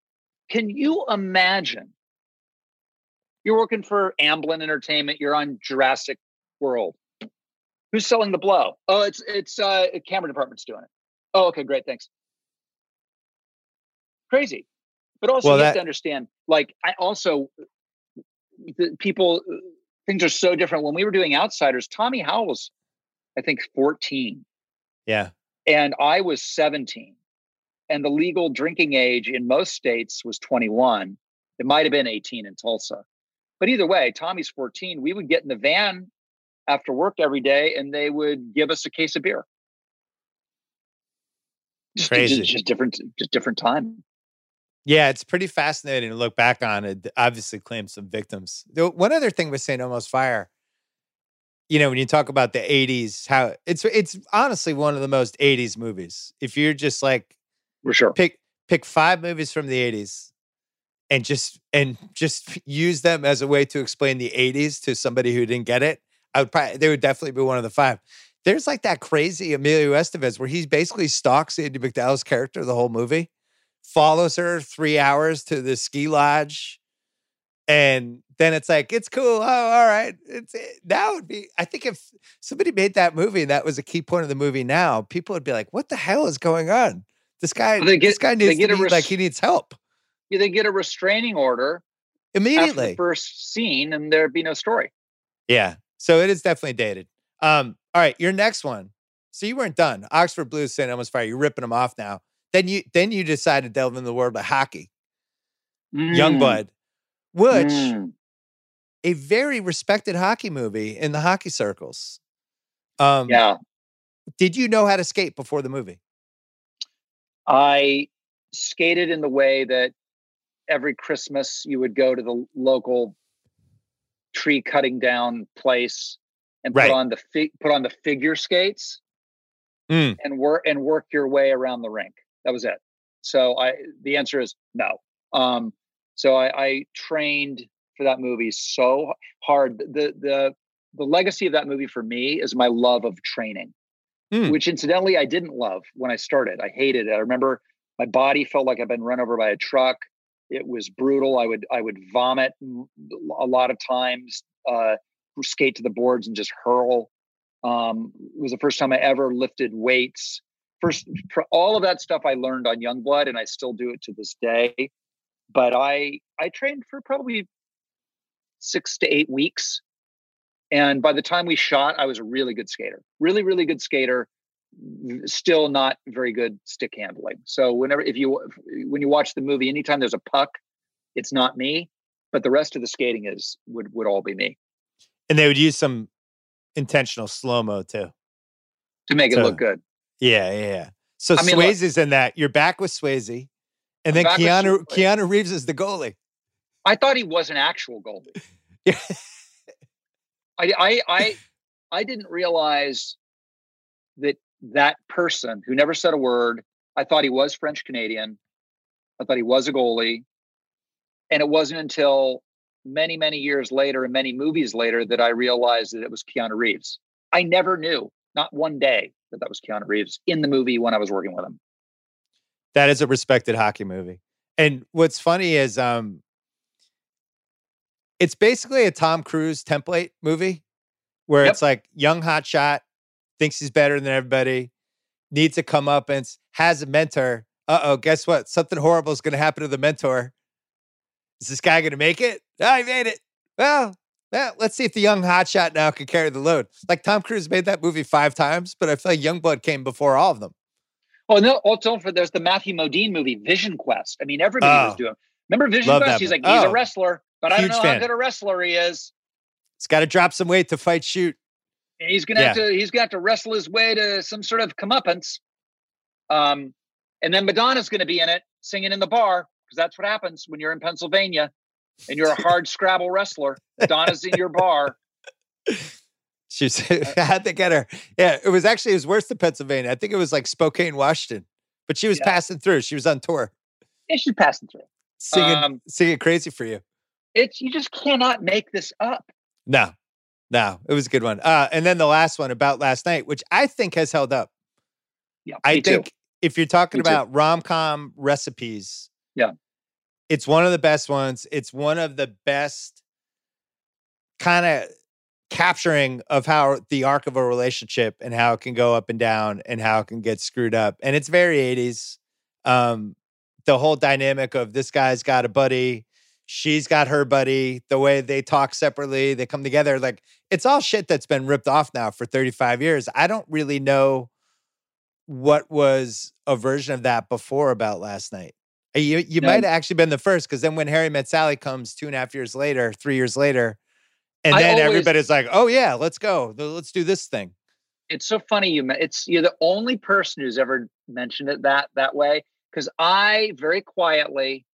Can you imagine? You're working for Amblin Entertainment. You're on Jurassic World. Who's selling the blow? Oh, it's it's uh, camera department's doing it. Oh, okay, great, thanks. Crazy, but also Well, you have to understand. Like, I also the people things are so different. When we were doing Outsiders, Tommy Howell's, I think, 14 yeah. And I was 17. And the legal drinking age in most states was 21. It might have been 18 in Tulsa. But either way, Tommy's 14. We would get in the van after work every day and they would give us a case of beer. Just, Crazy. Just, just different, just different time. Yeah, it's pretty fascinating to look back on it. Obviously, claimed some victims. One other thing with St. Elmo's Fire, you know, when you talk about the '80s, how it's it's honestly one of the most '80s movies. If you're just like For sure. pick pick five movies from the '80s and just and just use them as a way to explain the '80s to somebody who didn't get it, I would probably they would definitely be one of the five. There's like that crazy Emilio Estevez where he basically stalks Andie MacDowell's character the whole movie follows her three hours to the ski lodge. And then it's like, it's cool. Oh, all right. It's it. Now would be, I think if somebody made that movie and that was a key point of the movie now, people would be like, what the hell is going on? This guy, Well, they this guy needs to get be res- like he needs help Yeah, they get a restraining order immediately. first scene and there'd be no story. Yeah. So it is definitely dated. Um, all right, your next one. So you weren't done. Oxford Blues, St. Elmo's Fire. You're ripping them off now. Then you then you decide to delve into the world of hockey, Mm, Youngblood, which mm. a very respected hockey movie in the hockey circles. Um, Yeah. Did you know how to skate before the movie? I skated in the way that every Christmas you would go to the local tree cutting down place and Right. put on the fi- put on the figure skates Mm. and work and work your way around the rink. That was it. So I the answer is no. Um, so I, I trained for that movie so hard. The the the legacy of that movie for me is my love of training Mm. which incidentally I didn't love when I started. I hated it. I remember my body felt like I'd been run over by a truck. It was brutal. I would I would vomit a lot of times. Uh, skate to the boards and just hurl. Um, it was the first time I ever lifted weights. First, all of that stuff I learned on Youngblood, and I still do it to this day. But I I trained for probably six to eight weeks, and by the time we shot, I was a really good skater. Really, really good skater still not very good stick handling. So whenever if you when you watch the movie, anytime there's a puck, it's not me, but the rest of the skating is would would all be me. And they would use some intentional slow mo too to make so, it look good. Yeah, yeah. So I mean, Swayze's look, in that. You're back with Swayze, and then Keanu Keanu Reeves is the goalie. I thought he was an actual goalie. [LAUGHS] Yeah. I I I I didn't realize that that person who never said a word. I thought he was French Canadian. I thought he was a goalie. And it wasn't until many, many years later and many movies later that I realized that it was Keanu Reeves. I never knew, not one day, that that was Keanu Reeves in the movie when I was working with him. That is a respected hockey movie. And what's funny is um it's basically a Tom Cruise template movie where yep. it's like young hotshot thinks he's better than everybody, needs to come up and has a mentor. Uh oh, guess what? Something horrible is going to happen to the mentor. Is this guy going to make it? Oh, he made it. Well, well, let's see if the young hotshot now can carry the load. Like Tom Cruise made that movie five times, but I feel like Youngblood came before all of them. Oh no! Also, for there's the Matthew Modine movie, Vision Quest. I mean, everybody oh, was doing. Remember Vision Quest? He's like he's oh, a wrestler, but I don't know fan. how good a wrestler he is. He's got to drop some weight to fight shoot he's gonna yeah. have to he's gonna have to wrestle his way to some sort of comeuppance. Um, and then Madonna's gonna be in it, singing in the bar, because that's what happens when you're in Pennsylvania and you're a hard [LAUGHS] Scrabble wrestler. Madonna's in your bar. [LAUGHS] She's how'd they get her? Yeah, it was actually it was worse than Pennsylvania. I think it was like Spokane, Washington. But she was yeah. passing through. She was on tour. Yeah, she's passing through. Singing um, singing crazy for you. It's you just cannot make this up. No, no, it was a good one. Uh, and then the last one about last night, which I think has held up. Yeah, I think too. if you're talking me about rom com recipes, yeah, it's one of the best ones. It's one of the best kind of capturing of how the arc of a relationship and how it can go up and down and how it can get screwed up. And it's very 80s. Um, the whole dynamic of this guy's got a buddy she's got her buddy, the way they talk separately, they come together. Like it's all shit that's been ripped off now for 35 years. I don't really know what was a version of that before about last night. You you might have actually been the first because then when Harry Met Sally comes two and a half years later, three years later, and then always, everybody's like, "Oh yeah, let's go, let's do this thing." It's so funny you. It's you're the only person who's ever mentioned it that that way because I very quietly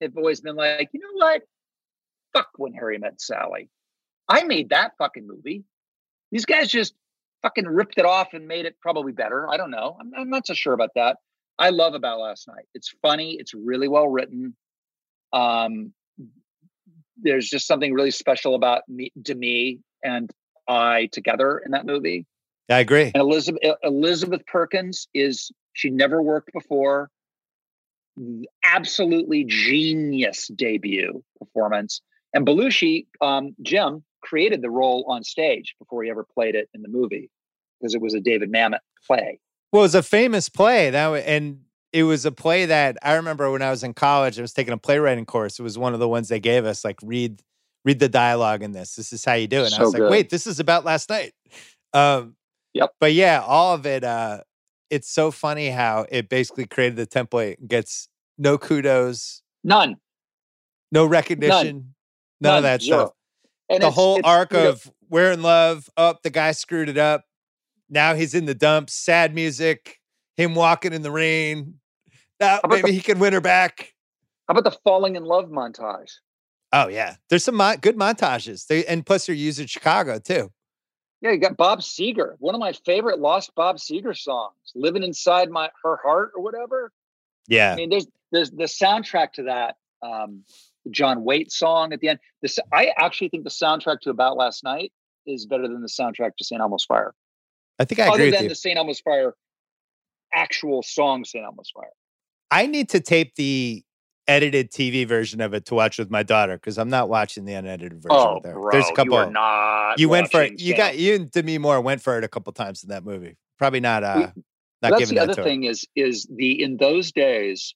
have always been like, you know what? Fuck when Harry met Sally. I made that fucking movie. These guys just fucking ripped it off and made it probably better. I don't know. I'm, I'm not so sure about that. I love about last night. It's funny. It's really well written. Um, there's just something really special about me, Demi and I together in that movie. I agree. And Elizabeth Elizabeth Perkins is she never worked before absolutely genius debut performance. And Belushi, um, Jim, created the role on stage before he ever played it in the movie because it was a David Mamet play. Well, it was a famous play that, and it was a play that I remember when I was in college. I was taking a playwriting course. It was one of the ones they gave us, like read read the dialogue in this. This is how you do it. And so I was good. like, wait, this is about last night. Um, yep. But yeah, all of it. Uh, it's so funny how it basically created the template gets no kudos, none, no recognition, none, none, none of that zero. stuff. And the it's, whole it's, arc of know, we're in love. Up, oh, the guy screwed it up. Now he's in the dumps. Sad music. Him walking in the rain. Now maybe the, he can win her back. How about the falling in love montage? Oh yeah, there's some mo- good montages. They and plus they're used in Chicago too. Yeah, you got Bob Seger, one of my favorite lost Bob Seger songs, "Living Inside My Her Heart" or whatever. Yeah, I mean, there's there's the soundtrack to that um, John Waite song at the end. This I actually think the soundtrack to About Last Night is better than the soundtrack to St. Elmo's Fire. I think I Other agree than the St. Elmo's Fire actual song, St. Elmo's Fire. I need to tape the edited TV version of it to watch with my daughter because I'm not watching the unedited version. Oh, her. bro, There's a couple. you are not. you went for it. You got you and Demi Moore went for it a couple times in that movie. Probably not. Uh, not that's giving the that other her. thing is is the in those days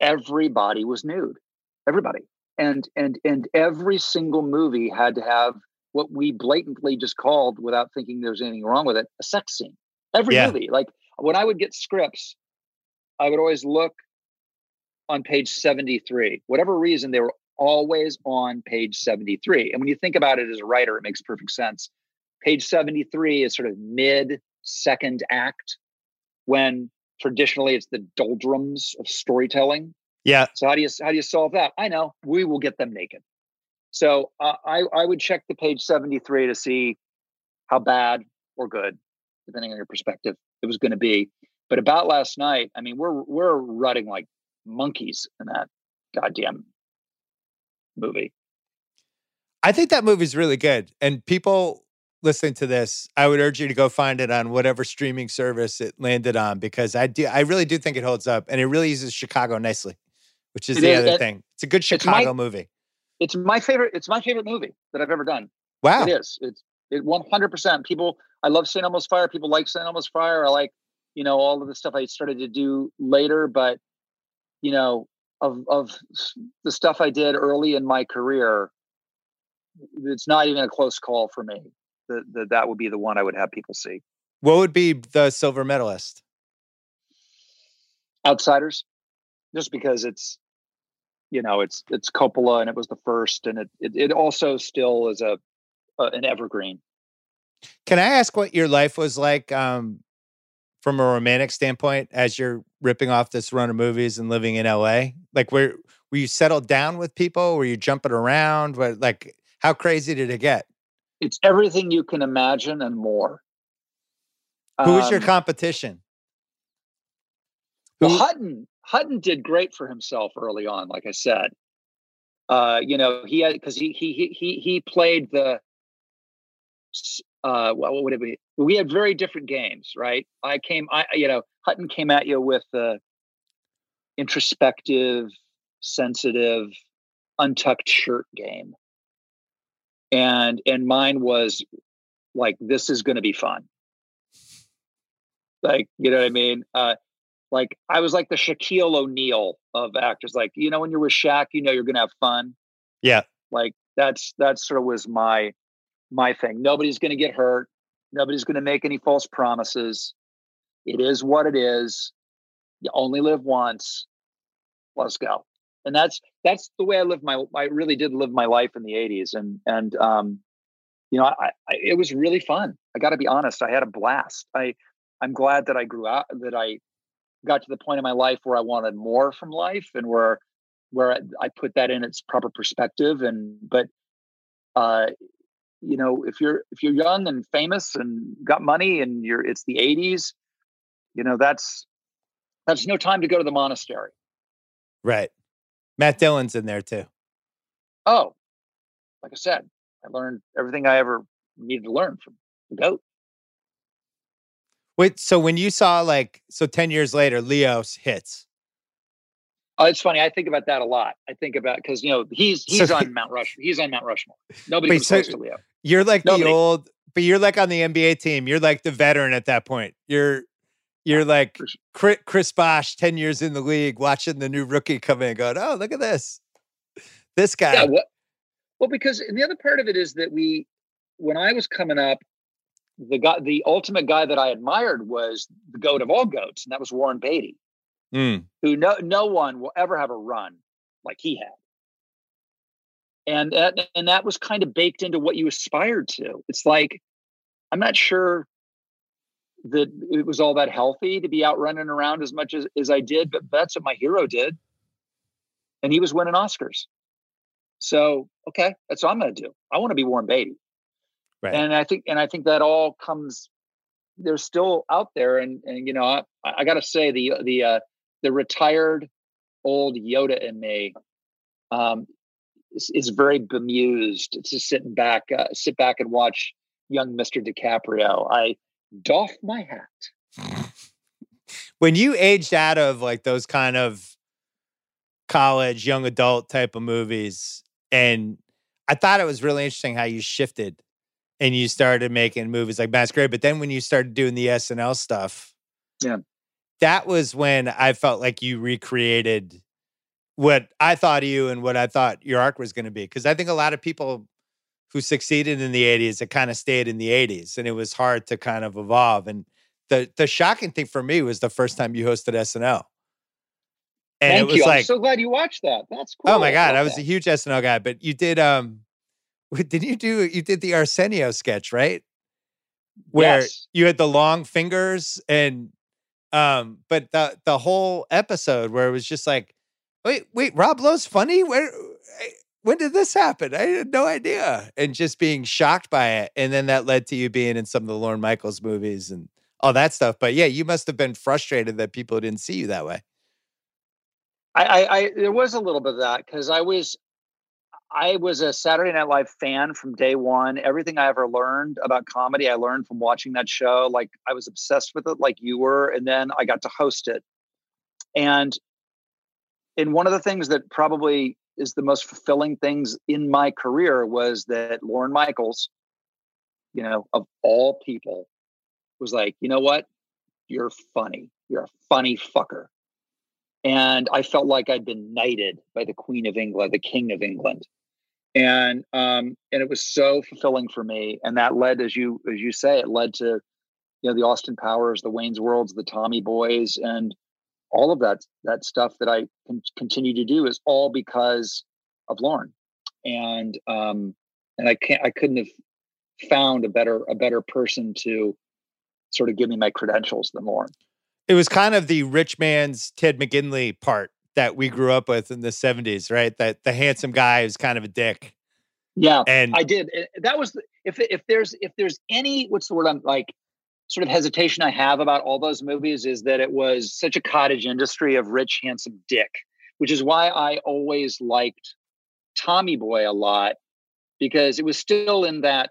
everybody was nude everybody and and and every single movie had to have what we blatantly just called without thinking there was anything wrong with it a sex scene every Yeah. movie like when i would get scripts i would always look on page 73 whatever reason they were always on page 73 and when you think about it as a writer it makes perfect sense. Page 73 is sort of mid second act when traditionally it's the doldrums of storytelling. Yeah, so how do you how do you solve that? I know we will get them naked. So uh, i i would check the page 73 to see how bad or good depending on your perspective it was going to be but about last night i mean we're we're rutting like monkeys in that goddamn movie I think that movie's really good. And people listening to this, I would urge you to go find it on whatever streaming service it landed on because I do. I really do think it holds up, and it really uses Chicago nicely, which is It the is, other and thing. It's a good my- Chicago movie. it's my favorite it's my favorite movie that i've ever done Wow. It is. It's it one hundred percent. People, I love St. Elmo's Fire. People like St. Elmo's Fire. I like, you know, all of the stuff I started to do later. But, you know, of of the stuff I did early in my career, it's not even a close call for me. That that that would be the one I would have people see. What would be the silver medalist? Outsiders, just because it's, you know, it's it's Coppola and it was the first, and it it, it also still is a, a an evergreen. Can I ask what your life was like um, from a romantic standpoint as you're ripping off this run of movies and living in LA? Like, where were you settled down with people? Were you jumping around? What like how crazy did it get? It's everything you can imagine and more. Who was your Um, competition? Well, Who- Hutton Hutton did great for himself early on, like I said. Uh, you know, he had because he he he he he played the uh what would it be? We had very different games, right? I came I you know, Hutton came at you with the introspective, sensitive, untucked shirt game. And and mine was like this is going to be fun. Like, you know what I mean? Uh like I was like the Shaquille O'Neal of actors. Like, you know, when you're with Shaq, you know you're gonna have fun. Yeah. Like that's that sort of was my my thing. Nobody's gonna get hurt. Nobody's gonna make any false promises. It is what it is. You only live once. Let's go. And that's that's the way I lived my I really did live my life in the 80s. And and um, you know, I, I it was really fun. I gotta be honest. I had a blast. I I'm glad that I grew out that I got to the point in my life where I wanted more from life and where where I put that in its proper perspective and but uh you know if you're if you're young and famous and got money and you're it's the 80s you know that's that's no time to go to the monastery Right. Matt Dillon's in there too. oh like i said i learned everything i ever needed to learn from the goat Wait, so when you saw like so 10 years later, Leos hits. Oh, it's funny. I think about that a lot. I think about because you know he's he's So- on Mount Rush. He's on Mount Rushmore. Nobody Wait, so- close to Leo. You're like the old, but you're like on the NBA team. You're like the veteran at that point. You're you're like. Chris, Chris Bosh, 10 years in the league, watching the new rookie come in, going, Oh, look at this. This guy. Yeah. What? Well, because and the other part of it is that we, when I was coming up, the guy, the ultimate guy that I admired was the goat of all goats, and that was Warren Beatty, Mm. who no no one will ever have a run like he had. And that, and that was kind of baked into what you aspired to. It's like I'm not sure that it was all that healthy to be out running around as much as, as I did, but that's what my hero did. And he was winning Oscars. So, okay, that's what I'm going to do. I want to be Warren Beatty. Right. And I think, and I think that all comes, they're still out there. And, and, you know, I, I got to say the, the, uh, the retired old Yoda in me, um, is, is very bemused to sit back, uh, sit back and watch young Mr. DiCaprio. I doff my hat. when you aged out of like those kind of college, young adult type of movies. And I thought it was really interesting how you shifted and you started making movies like Masquerade. But then when you started doing the SNL stuff, Yeah. That was when I felt like you recreated what I thought of you and what I thought your arc was going to be. Because I think a lot of people who succeeded in the 80s, it kind of stayed in the 80s and it was hard to kind of evolve. And the the shocking thing for me was the first time you hosted SNL. And Thank it was you. like, I'm so glad you watched that. That's cool. oh my God, I love was a that. huge SNL guy, but you did um [LAUGHS] did you do you did the Arsenio sketch, right? Where Yes. you had the long fingers and um but the the whole episode where it was just like wait wait Rob Lowe's funny? Where when did this happen? I had no idea. And just being shocked by it and then that led to you being in some of the Lorne Michaels movies and all that stuff but yeah you must have been frustrated that people didn't see you that way. I, I, I there was a little bit of that because I was I was a Saturday Night Live fan from day one. Everything I ever learned about comedy, I learned from watching that show. Like I was obsessed with it, like you were, and then I got to host it. And and one of the things that probably is the most fulfilling things in my career was that Lorne Michaels, you know, of all people, was like, you know what? You're funny. You're a funny fucker and I felt like I'd been knighted by the Queen of England, the King of England, and um, and it was so fulfilling for me. And that led, as you as you say, it led to you know the Austin Powers, the Wayne's Worlds, the Tommy Boys, and all of that that stuff that I can continue to do is all because of Lorne, and um, and I can't I couldn't have found a better a better person to sort of give me my credentials than Lorne. it was kind of the rich man's Ted McGinley part that we grew up with in the 70s, right? That the handsome guy who's kind of a dick. Yeah, And I did. That was if if there's if there's any what's the word I'm like sort of hesitation I have about all those movies is that it was such a cottage industry of rich handsome dick, which is why I always liked Tommy Boy a lot because it was still in that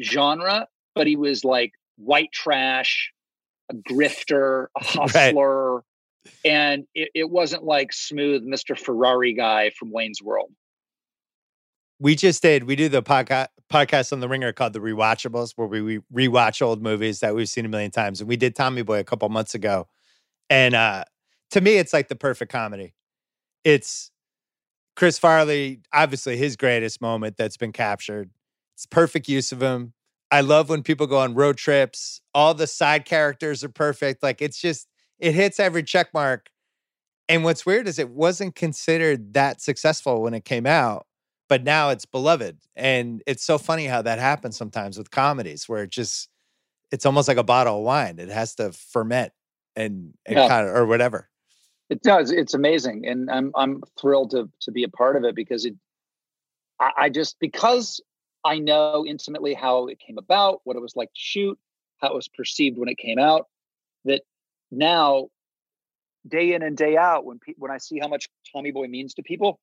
genre, but he was like white trash, a grifter, a [LAUGHS] Right. And it, it wasn't like smooth Mr. Ferrari guy from Wayne's World. we just did, we do the podcast podcast on the ringer called the rewatchables, where we, we rewatch old movies that we've seen a million times. And we did Tommy Boy a couple months ago. And uh to me, it's like the perfect comedy. It's Chris Farley, obviously his greatest moment that's been captured. It's perfect use of him. I love when people go on road trips. All the side characters are perfect. Like it's just, it hits every check mark. And what's weird is it wasn't considered that successful when it came out, but now it's beloved. And it's so funny how that happens sometimes with comedies where it just, it's almost like a bottle of wine. It has to ferment and, and Yeah. kind of, or whatever. It does. It's amazing, and I'm I'm thrilled to to be a part of it because it. I, I just because I know intimately how it came about, what it was like to shoot, how it was perceived when it came out. Now, day in and day out, when pe- when I see how much Tommy Boy means to people,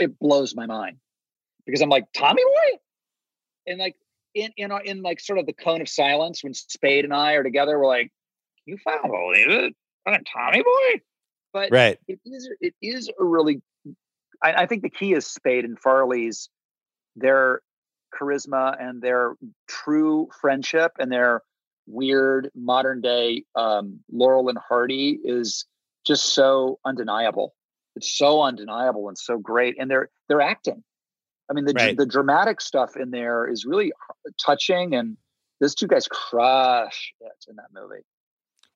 it blows my mind because I'm like Tommy Boy, and like in in our- in like sort of the cone of silence when Spade and I are together, we're like, "You found believe it, Fucking Tommy Boy." But Right. it is it is a really I, I think the key is Spade and Farley's their charisma and their true friendship and their weird modern day um, Laurel and Hardy is just so undeniable. It's so undeniable and so great, and they're they're acting. I mean, the Right. the dramatic stuff in there is really touching, and those two guys crush it in that movie.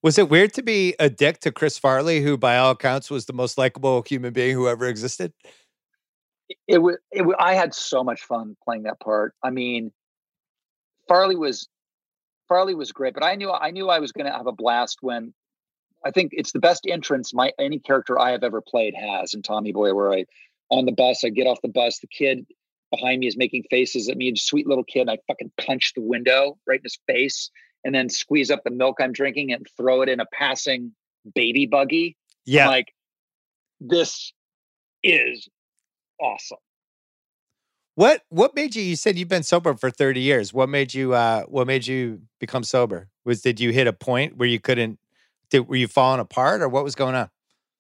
Was it weird to be a dick to Chris Farley, who by all accounts was the most likable human being who ever existed? it was it I had so much fun playing that part. I mean, Farley was Farley was great, but I knew I knew I was going to have a blast when I think it's the best entrance my any character I have ever played has in Tommy Boy, where I on the bus, I get off the bus, the kid behind me is making faces at me, a sweet little kid, and I fucking punch the window right in his face, and then squeeze up the milk I'm drinking and throw it in a passing baby buggy. I'm Yeah. like this is awesome. What what made you you said you've been sober for 30 years. What made you uh what made you become sober? Was did you hit a point where you couldn't did were you falling apart or what was going on?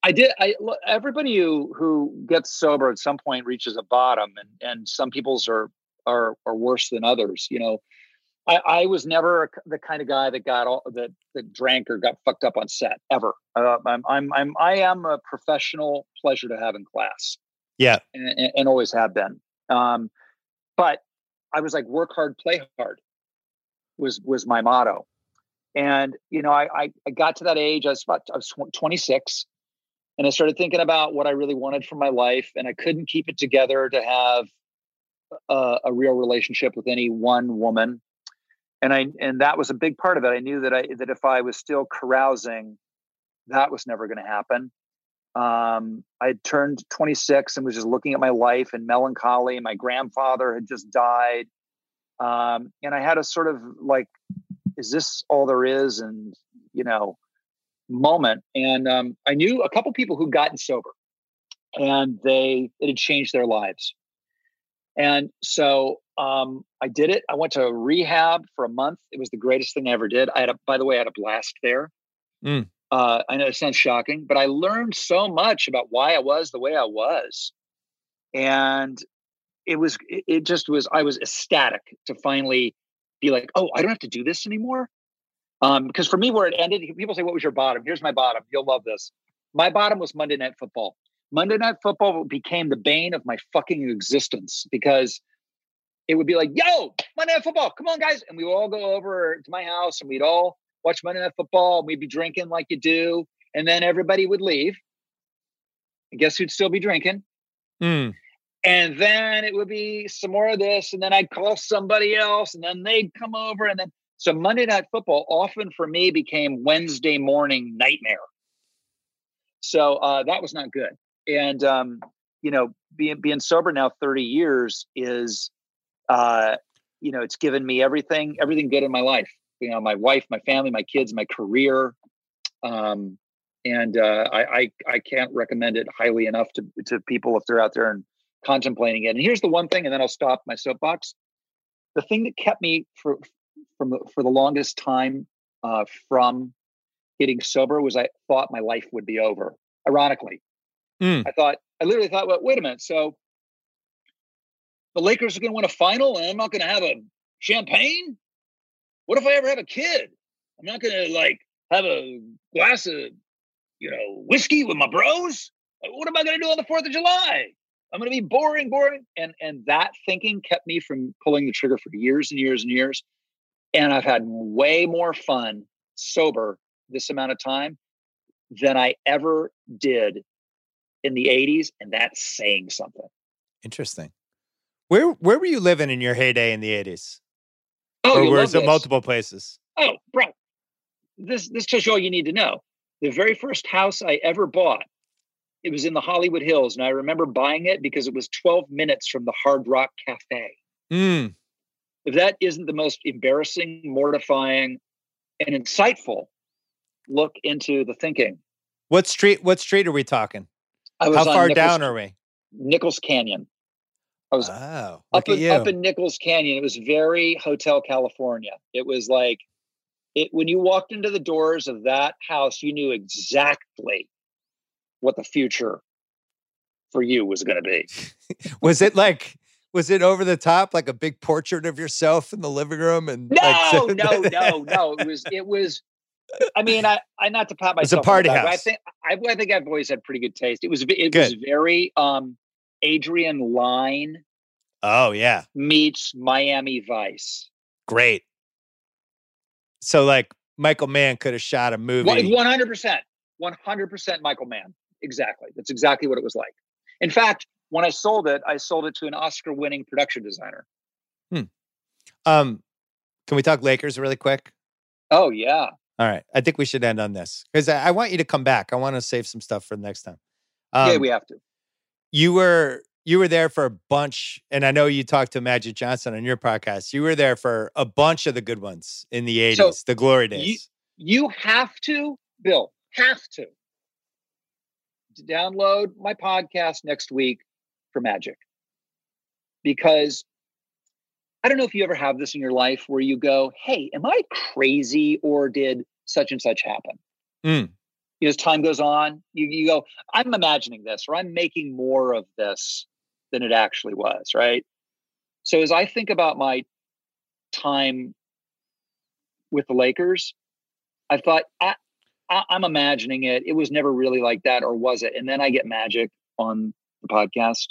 I did. I look, everybody who who gets sober at some point reaches a bottom, and and some people's are are are worse than others. You know, I, I was never the kind of guy that got all that that drank or got fucked up on set ever. Uh, I'm I'm I'm I am a professional pleasure to have in class. Yeah, and, and always have been. Um, but I was like, work hard, play hard, was was my motto. And you know, I I, I got to that age. I was about I was 26, and I started thinking about what I really wanted for my life, and I couldn't keep it together to have a, a real relationship with any one woman. And I and that was a big part of it. I knew that I that if I was still carousing, that was never going to happen. Um, I turned 26 and was just looking at my life and melancholy. My grandfather had just died. Um, and I had a sort of like, is this all there is? And, you know, moment. And um, I knew a couple people who'd gotten sober and they, it had changed their lives. And so um, I did it. I went to rehab for a month. It was the greatest thing I ever did. I had a, by the way, I had a blast there. Mm. Uh, I know it sounds shocking, but I learned so much about why I was the way I was. And it was, it just was, I was ecstatic to finally be like, oh, I don't have to do this anymore. Um, because for me, where it ended, people say, what was your bottom? Here's my bottom. You'll love this. My bottom was Monday Night Football. Monday Night Football became the bane of my fucking existence because it would be like, yo, Monday Night Football, come on, guys. And we would all go over to my house and we'd all watch Monday Night Football. We'd be drinking like you do. And then everybody would leave. And guess who'd still be drinking? Mm. And then it would be some more of this. And then I'd call somebody else. And then they'd come over. And then, so Monday Night Football often for me became Wednesday morning nightmare. So uh, that was not good. And, um, you know, being, being sober now 30 years is, uh, you know, it's given me everything, everything good in my life you know my wife my family my kids my career um, and uh, I, I, I can't recommend it highly enough to to people if they're out there and contemplating it. And here's the one thing and then i'll stop my soapbox. The thing that kept me for from for the longest time uh, from getting sober was i thought my life would be over ironically. Mm. i thought i literally thought well, wait a minute so the lakers are going to win a final and i'm not going to have a champagne what if I ever have a kid? I'm not gonna like have a glass of, you know, whiskey with my bros. Uh, what am I gonna do on the Fourth of July? I'm gonna be boring, boring. And and that thinking kept me from pulling the trigger for years and years and years. And I've had way more fun sober this amount of time than I ever did in the 80s, and that's saying something. Interesting. Where where were you living in your heyday in the 80s? Oh, or was it multiple places? Oh, bro, this this tells you all you need to know. The very first house I ever bought, it was in the Hollywood Hills, and I remember buying it because it was 12 minutes from the Hard Rock Cafe. Mm. If that isn't the most embarrassing, mortifying, and insightful look into the thinking. What street? What street are we talking? How far Nichols, down are we? Nichols Canyon. I was oh, up in, up in Nichols Canyon. It was very Hotel California. It was like it when you walked into the doors of that house, you knew exactly what the future for you was going to be. [LAUGHS] was it like was it over the top like a big portrait of yourself in the living room and no like, no [LAUGHS] no no it was it was I mean, I, I not to pat myself. It's a party house. I think I, I, think I've always had pretty good taste. It was it good. was very um Adrian Lyne. Oh yeah. Meets Miami Vice. Great. So like Michael Mann could have shot a movie. One hundred percent. One hundred percent Michael Mann. Exactly. That's exactly what it was like. In fact, when I sold it, I sold it to an Oscar-winning production designer. Hmm. Um, can we talk Lakers really quick? Oh yeah. All right. I think we should end on this because I, I, want you to come back. I want to save some stuff for the next time. Um, yeah, we have to you were you were there for a bunch, and I know you talked to Magic Johnson on your podcast. You were there for a bunch of the good ones in the 80s, so the glory days. You, you have to, Bill, have to, to download my podcast next week for Magic. Because I don't know if you ever have this in your life where you go, hey, am I crazy or did such and such happen? Mm. You know, as time goes on, you, you go, I'm imagining this, or I'm making more of this than it actually was, right? So as I think about my time with the Lakers, I thought I, I I'm imagining it. It was never really like that, or was it? And then I get Magic on the podcast,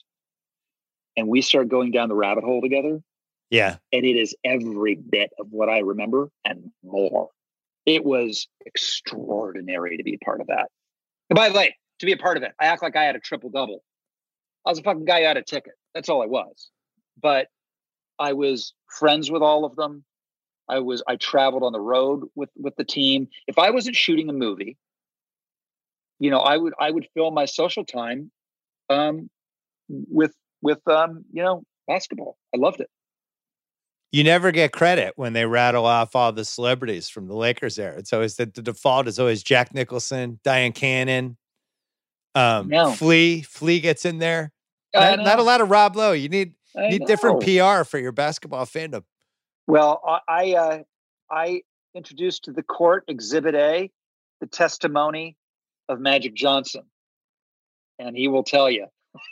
and we start going down the rabbit hole together. Yeah. And it is every bit of what I remember and more. It was extraordinary to be a part of that. And by the way, to be a part of it, I act like I had a triple double. I was a fucking guy who had a ticket. That's all I was. But I was friends with all of them. I was I traveled on the road with with the team. If I wasn't shooting a movie, you know, I would I would fill my social time um with with um, you know, basketball. I loved it you never get credit when they rattle off all the celebrities from the Lakers era. It's always the, the default is always Jack Nicholson, Dyan Cannon, um, no. Flea. Flea gets in there. Not, not, a lot of Rob Lowe. You need I need know. different PR for your basketball fandom. Well, I uh, I introduced to the court Exhibit A, the testimony of Magic Johnson, and he will tell you. [LAUGHS]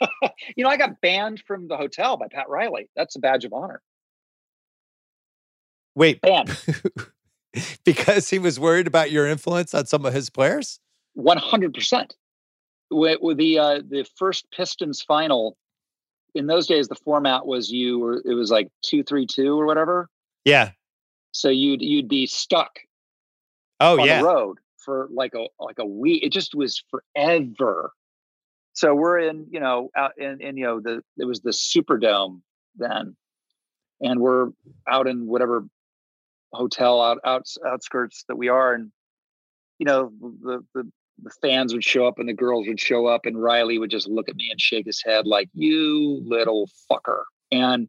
you know, I got banned from the hotel by Pat Riley. That's a badge of honor. Wait, Banned. [LAUGHS] because he was worried about your influence on some of his players? 100%. With the uh, the first Pistons final, in those days the format was you were, it was like 232 or whatever. Yeah. So you'd you'd be stuck Oh on yeah. the road for like a like a week. It just was forever. So we're in, you know, out in, in you know, the it was the Superdome then. And we're out in whatever hotel out, out outskirts that we are, and you know the, the the fans would show up and the girls would show up, and Riley would just look at me and shake his head like "you little fucker." And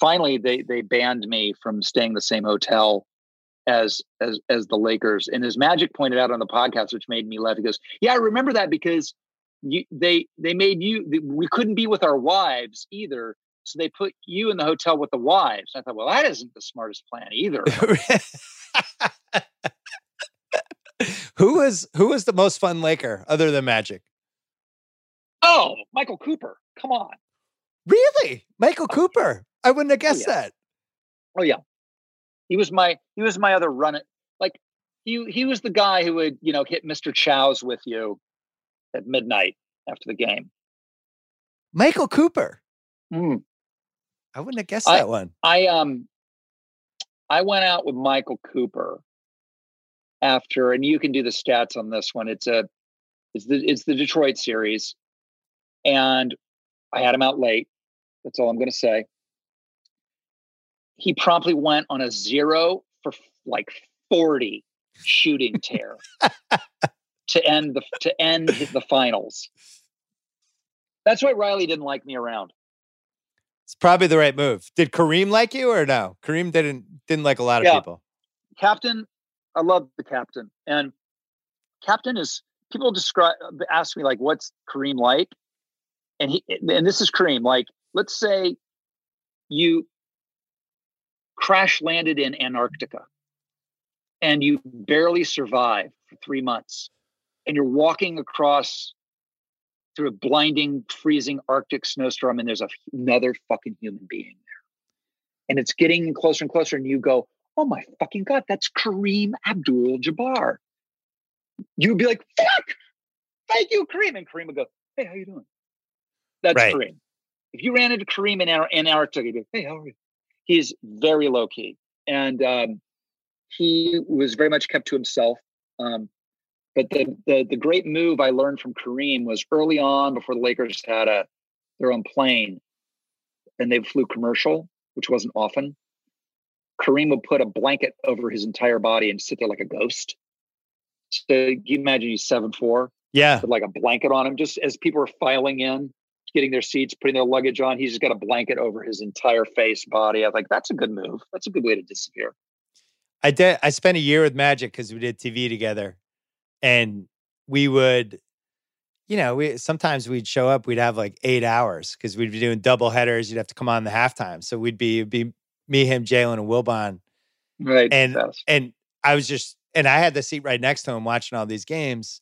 finally, they they banned me from staying the same hotel as as as the Lakers. And as Magic pointed out on the podcast, which made me laugh, he goes, "Yeah, I remember that because." You, they they made you we couldn't be with our wives either so they put you in the hotel with the wives. I thought, well, that isn't the smartest plan either. [LAUGHS] who was who was the most fun Laker other than Magic? Oh, Michael Cooper. Come on. Really? Michael oh, Cooper. I wouldn't have oh, guessed oh, yeah. that. Oh yeah. He was my he was my other run it like he he was the guy who would, you know, hit Mr. Chow's with you at midnight after the game. Michael Cooper. Mm. I wouldn't have guessed that one. I um I went out with Michael Cooper after, and you can do the stats on this one. It's a it's the it's the Detroit series. And I had him out late. That's all I'm gonna say. He promptly went on a zero for like 40 shooting tear to end the to end the finals. That's why Riley didn't like me around. It's probably the right move. Did Kareem like you or no? Kareem didn't didn't like a lot of yeah. people. Captain, I love the captain. And captain is people describe uh, ask me like what's Kareem like? And he eh, and this is Kareem. Like, let's say you crash landed in Antarctica and you barely survive for three months and you're walking across through a blinding, freezing Arctic snowstorm, and there's a, another fucking human being there. And it's getting closer and closer, and you go, oh my fucking God, that's Kareem Abdul Jabbar. You would be like, fuck, thank you, Kareem. And Kareem would go, hey, how you doing? That's right. Kareem. If you ran into Kareem in, in Antarctica, you'd be, hey, how are you? He's very low key. And um, he was very much kept to himself. Um, but the, the the great move I learned from Kareem was early on before the Lakers had a their own plane, and they flew commercial, which wasn't often. Kareem would put a blanket over his entire body and sit there like a ghost. So you imagine he's seven four, yeah, with like a blanket on him. Just as people are filing in, getting their seats, putting their luggage on, he's just got a blanket over his entire face, body. I was like, that's a good move. That's a good way to disappear. I did. I spent a year with Magic because we did TV together, and we would you know we sometimes we'd show up we'd have like eight hours because we'd be doing double headers you'd have to come on the halftime so we'd be be me him jalen and wilbon right and and i was just and i had the seat right next to him watching all these games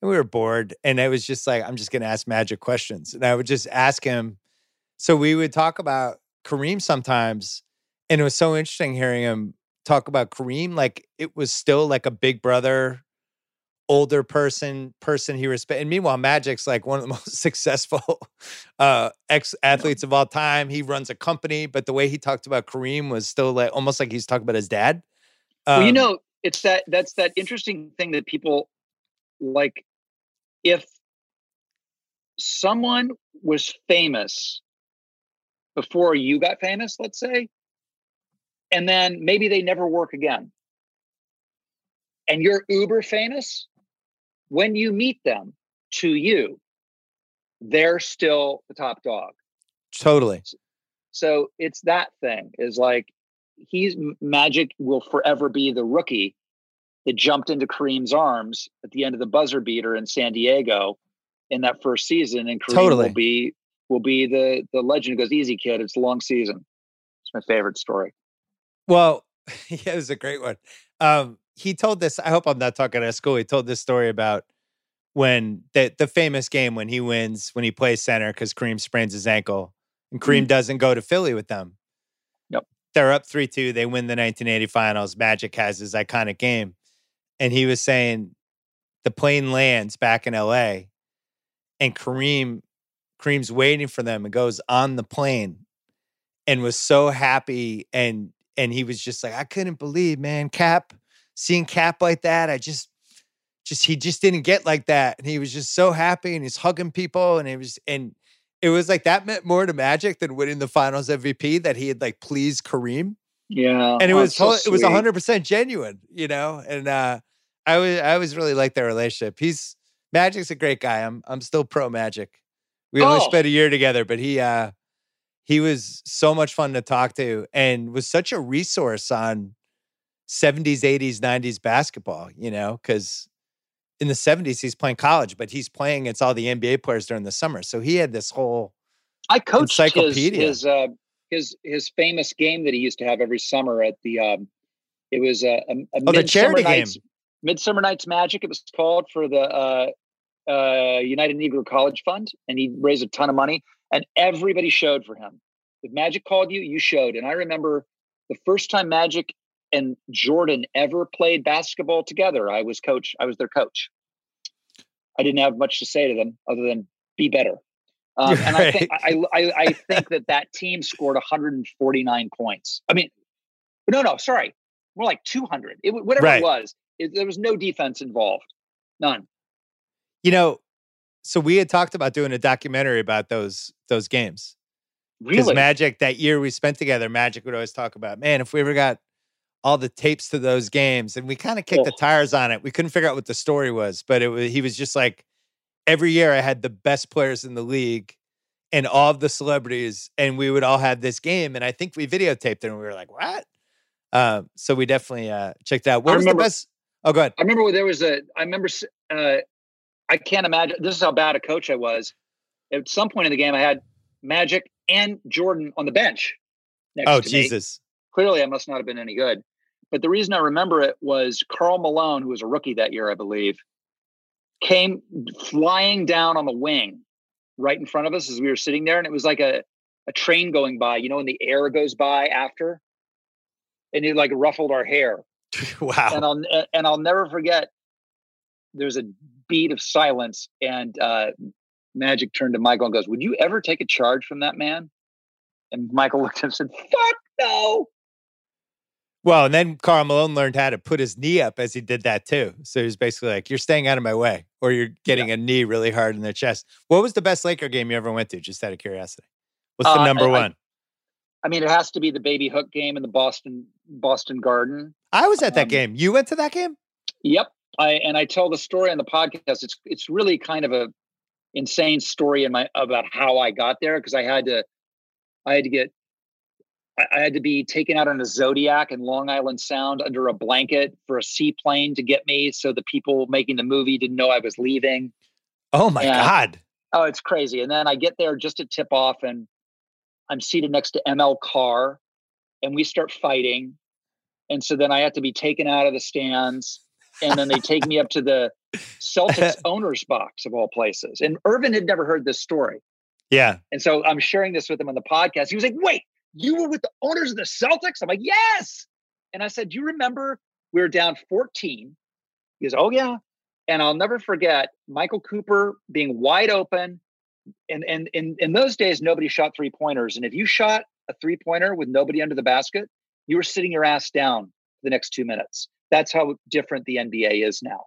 and we were bored. And I was just like, I'm just going to ask Magic questions. And I would just ask him. So we would talk about Kareem sometimes. And it was so interesting hearing him talk about Kareem. Like it was still like a big brother, older person, person he respect. And meanwhile, Magic's like one of the [LAUGHS] most successful uh, ex athletes of all time. He runs a company, but the way he talked about Kareem was still like almost like he's talking about his dad. Um, well, you Um, know, it's that that's that interesting thing that people like if someone was famous before you got famous, let's say, and then maybe they never work again. And you're uber famous, when you meet them to you, they're still the top dog. totally. So it's that thing is like he's Magic will forever be the rookie that jumped into Kareem's arms at the end of the buzzer beater in San Diego in that first season, and Kareem Totally. will be will be the the legend who goes, "Easy kid, it's a long season." It's my favorite story. Well, [LAUGHS] yeah, it was a great one. Um, he told this. I hope I'm not talking at school. He told this story about when the the famous game when he wins when he plays center because Kareem sprains his ankle and Kareem mm-hmm. doesn't go to Philly with them. Yep. They're up three two. They win the 1980 finals. Magic has his iconic game, and he was saying the plane lands back in L.A. and Kareem Kareem's waiting for them and goes on the plane and was so happy and and he was just like I couldn't believe man Cap seeing Cap like that I just just he just didn't get like that and he was just so happy and he's hugging people and it was and it was like that meant more to Magic than winning the Finals MVP that he had like pleased Kareem Yeah, and it oh, was so it was hundred percent genuine, you know. And uh, I was I was really like their relationship. He's Magic's a great guy. I'm I'm still pro Magic. We only Oh. spent a year together, but he uh he was so much fun to talk to and was such a resource on 70s, 80s, 90s basketball, you know, because in the 70s he's playing college, but he's playing against all the NBA players during the summer. So he had this whole I coached his Encyclopedia. his uh, his his famous game that he used to have every summer at the. Um, it was a, a, a Oh, the Midsummer charity game. Nights, Midsummer Nights Magic. It was called for the uh, uh, United Negro College Fund, and he raised a ton of money, and everybody showed for him. If Magic called you, you showed. And I remember the first time Magic and Jordan ever played basketball together. I was coach. I was their coach. I didn't have much to say to them other than be better. Um, and I think I, I I think that that team scored 149 points. I mean, no, no, sorry, more like 200. It whatever Right. it was. It, there was no defense involved, none. you know, so we had talked about doing a documentary about those those games. Because Really, Magic that year we spent together, Magic would always talk about, man, if we ever got all the tapes to those games, and we kind of kicked the tires on it. We couldn't figure out what the story was, but it was he was just like, every year I had the best players in the league and all of the celebrities, and we would all have this game. And I think we videotaped it, and we were like, what? Um, so we definitely uh, checked out. What I was remember- the best? Oh, go ahead. I remember there was a. I remember. Uh, I can't imagine. This is how bad a coach I was. At some point in the game, I had Magic and Jordan on the bench. Next Oh, to me. Jesus. clearly I must not have been any good. But the reason I remember it was Karl Malone, who was a rookie that year, I believe, came flying down on the wing right in front of us as we were sitting there. And it was like a, a train going by, you know, when the air goes by after. And it like ruffled our hair. [LAUGHS] wow. And I'll and I'll never forget there's a beat of silence and uh Magic turned to Michael and goes, Would you ever take a charge from that man? And Michael looked at him and said, Fuck no. Well, and then Karl Malone learned how to put his knee up as he did that too. So he was basically like, "You're staying out of my way, or you're getting a knee really hard in the chest." What was the best Laker game you ever went to? Just out of curiosity, what's the Uh, number I- I- one? I mean, it has to be the baby hook game in the Boston Boston Garden. I was at that um, game. You went to that game? Yep. I and I tell the story on the podcast. It's it's really kind of a insane story in my about how I got there because I had to I had to get I, had to be taken out on a Zodiac in Long Island Sound under a blanket for a seaplane to get me so the people making the movie didn't know I was leaving. Oh my Yeah. god! Oh, it's crazy. And then I get there just to tip off, and I'm seated next to ML Carr, and we start fighting. And so then I have to be taken out of the stands, and then they take me up to the Celtics [LAUGHS] owner's box of all places. And Earvin had never heard this story. Yeah. And so I'm sharing this with him on the podcast. He was like, wait, you were with the owners of the Celtics? I'm like, yes. And I said, do you remember we were down 14? He goes, oh, yeah. And I'll never forget Michael Cooper being wide open. And, and, and in those days, nobody shot three pointers. And if you shot a three pointer with nobody under the basket, you were sitting your ass down for the next two minutes. That's how different the NBA is now.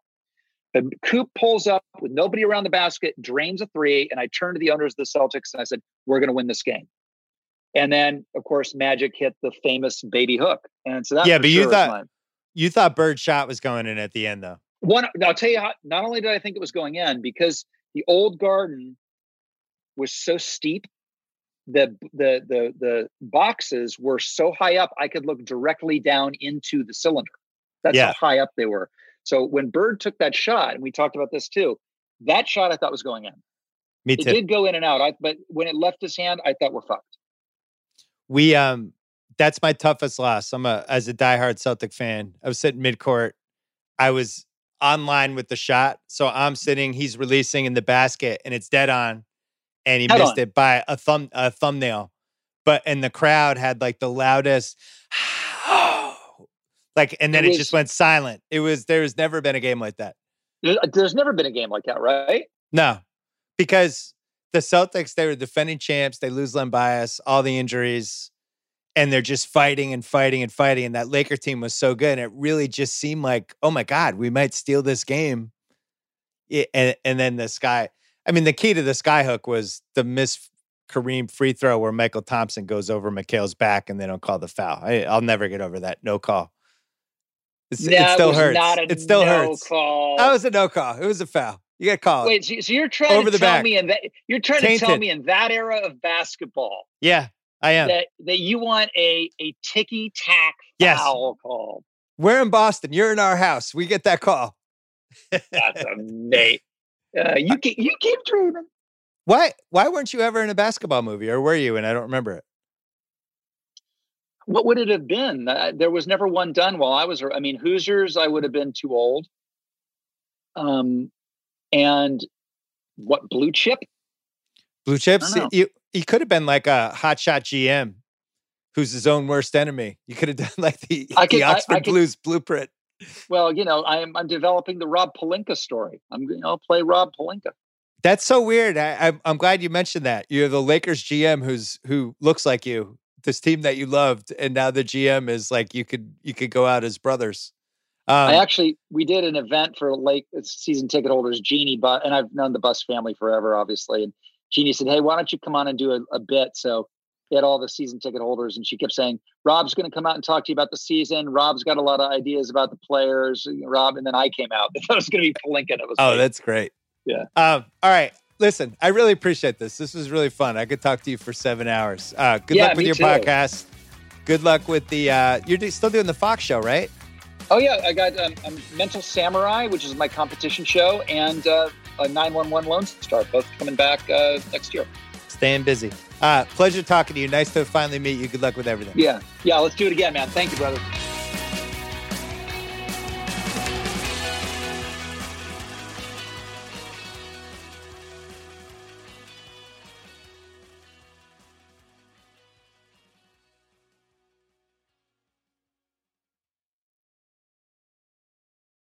But Coop pulls up with nobody around the basket, drains a three, and I turn to the owners of the Celtics and I said, "We're going to win this game." And then, of course, Magic hit the famous baby hook, and so that yeah. But sure you thought you thought Bird shot was going in at the end, though. One, I'll tell you how. Not only did I think it was going in because the old garden was so steep the the the the boxes were so high up I could look directly down into the cylinder. That's Yeah. how high up they were. So when Bird took that shot, and we talked about this too, that shot I thought was going in. Me too. It did go in and out. I, but when it left his hand, I thought we're fucked. We um that's my toughest loss. I'm a as a diehard Celtic fan. I was sitting mid court. I was online with the shot. So I'm sitting, he's releasing in the basket and it's dead on. And he Head missed on. it by a thumb a thumbnail. But and the crowd had like the loudest [GASPS] like and then It it, was- just went silent. It was there's never been a game like that. There's never been a game like that, right? No, because the Celtics, they were defending champs. They lose Len Bias, all the injuries, and they're just fighting and fighting and fighting. And that Laker team was so good. And it really just seemed like, oh my God, we might steal this game. Yeah, and, and then the sky, I mean, the key to the skyhook was the miss Kareem free throw where Mychal Thompson goes over McHale's back and they don't call the foul. I, I'll never get over that. No call. It's, it still hurts. It still no hurts. Call. That was a no call. It was a foul. You got called. Wait, so, so you're trying Over to tell back. me in that you're trying to tell me in that era of basketball Yeah, I am. that that you want a a ticky tack Yes. foul call. We're in Boston. You're in our house. We get that call. That's [LAUGHS] amazing. Uh, you keep you keep dreaming. Why? Why weren't you ever in a basketball movie, or were you? And I don't remember it. What would it have been? Uh, there was never one done while I was. I mean, Hoosiers. I would have been too old. Um, and what blue chip? Blue chips. You you could have been like a hotshot GM, who's his own worst enemy. You could have done like the, could- the I- I Oxford could- Blues blueprint. Well, you know, I'm I'm developing the Rob Pelinka story. I'm know play Rob Pelinka. That's so weird. I, I'm I'm glad you mentioned that. You're the Lakers GM who's who looks like you. This team that you loved, and now the GM is like you could you could go out as brothers. Um, I actually we did an event for Lake season ticket holders, Jeanie, but and I've known the Buss family forever, obviously. And Jeanie said, "Hey, why don't you come on and do a, a bit?" So they had all the season ticket holders, and she kept saying, "Rob's going to come out and talk to you about the season. Rob's got a lot of ideas about the players." Rob, and then I came out. [LAUGHS] That was going to be Pelinka. It was Oh, like, that's great. Yeah. Um, all right. Listen, I really appreciate this. This was really fun. I could talk to you for seven hours. Uh, good Yeah, luck with your too. podcast. Good luck with the. Uh, you're still doing the Fox show, right? Oh yeah, I got um, um, Mental Samurai, which is my competition show, and uh, a 911 Lone Star, both coming back uh, next year. Staying busy. Uh, pleasure talking to you. Nice to finally meet you. Good luck with everything. Yeah, yeah. Let's do it again, man. Thank you, brother.